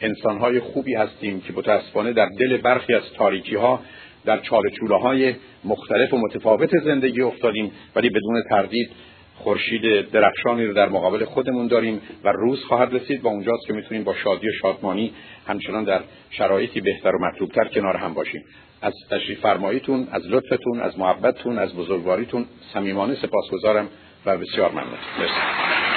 انسانهای خوبی هستیم که متاسفانه در دل برخی از تاریکی ها در چاله های مختلف و متفاوت زندگی افتادیم ولی بدون تردید خورشید درخشانی رو در مقابل خودمون داریم و روز خواهد رسید و اونجاست که می‌تونیم با شادی و شادمانی همچنان در شرایطی بهتر و مطلوبتر کنار هم باشیم. از تشریف فرماییتون از لطفتون از محبتتون از بزرگواریتون صمیمانه سپاسگزارم و بسیار ممنون.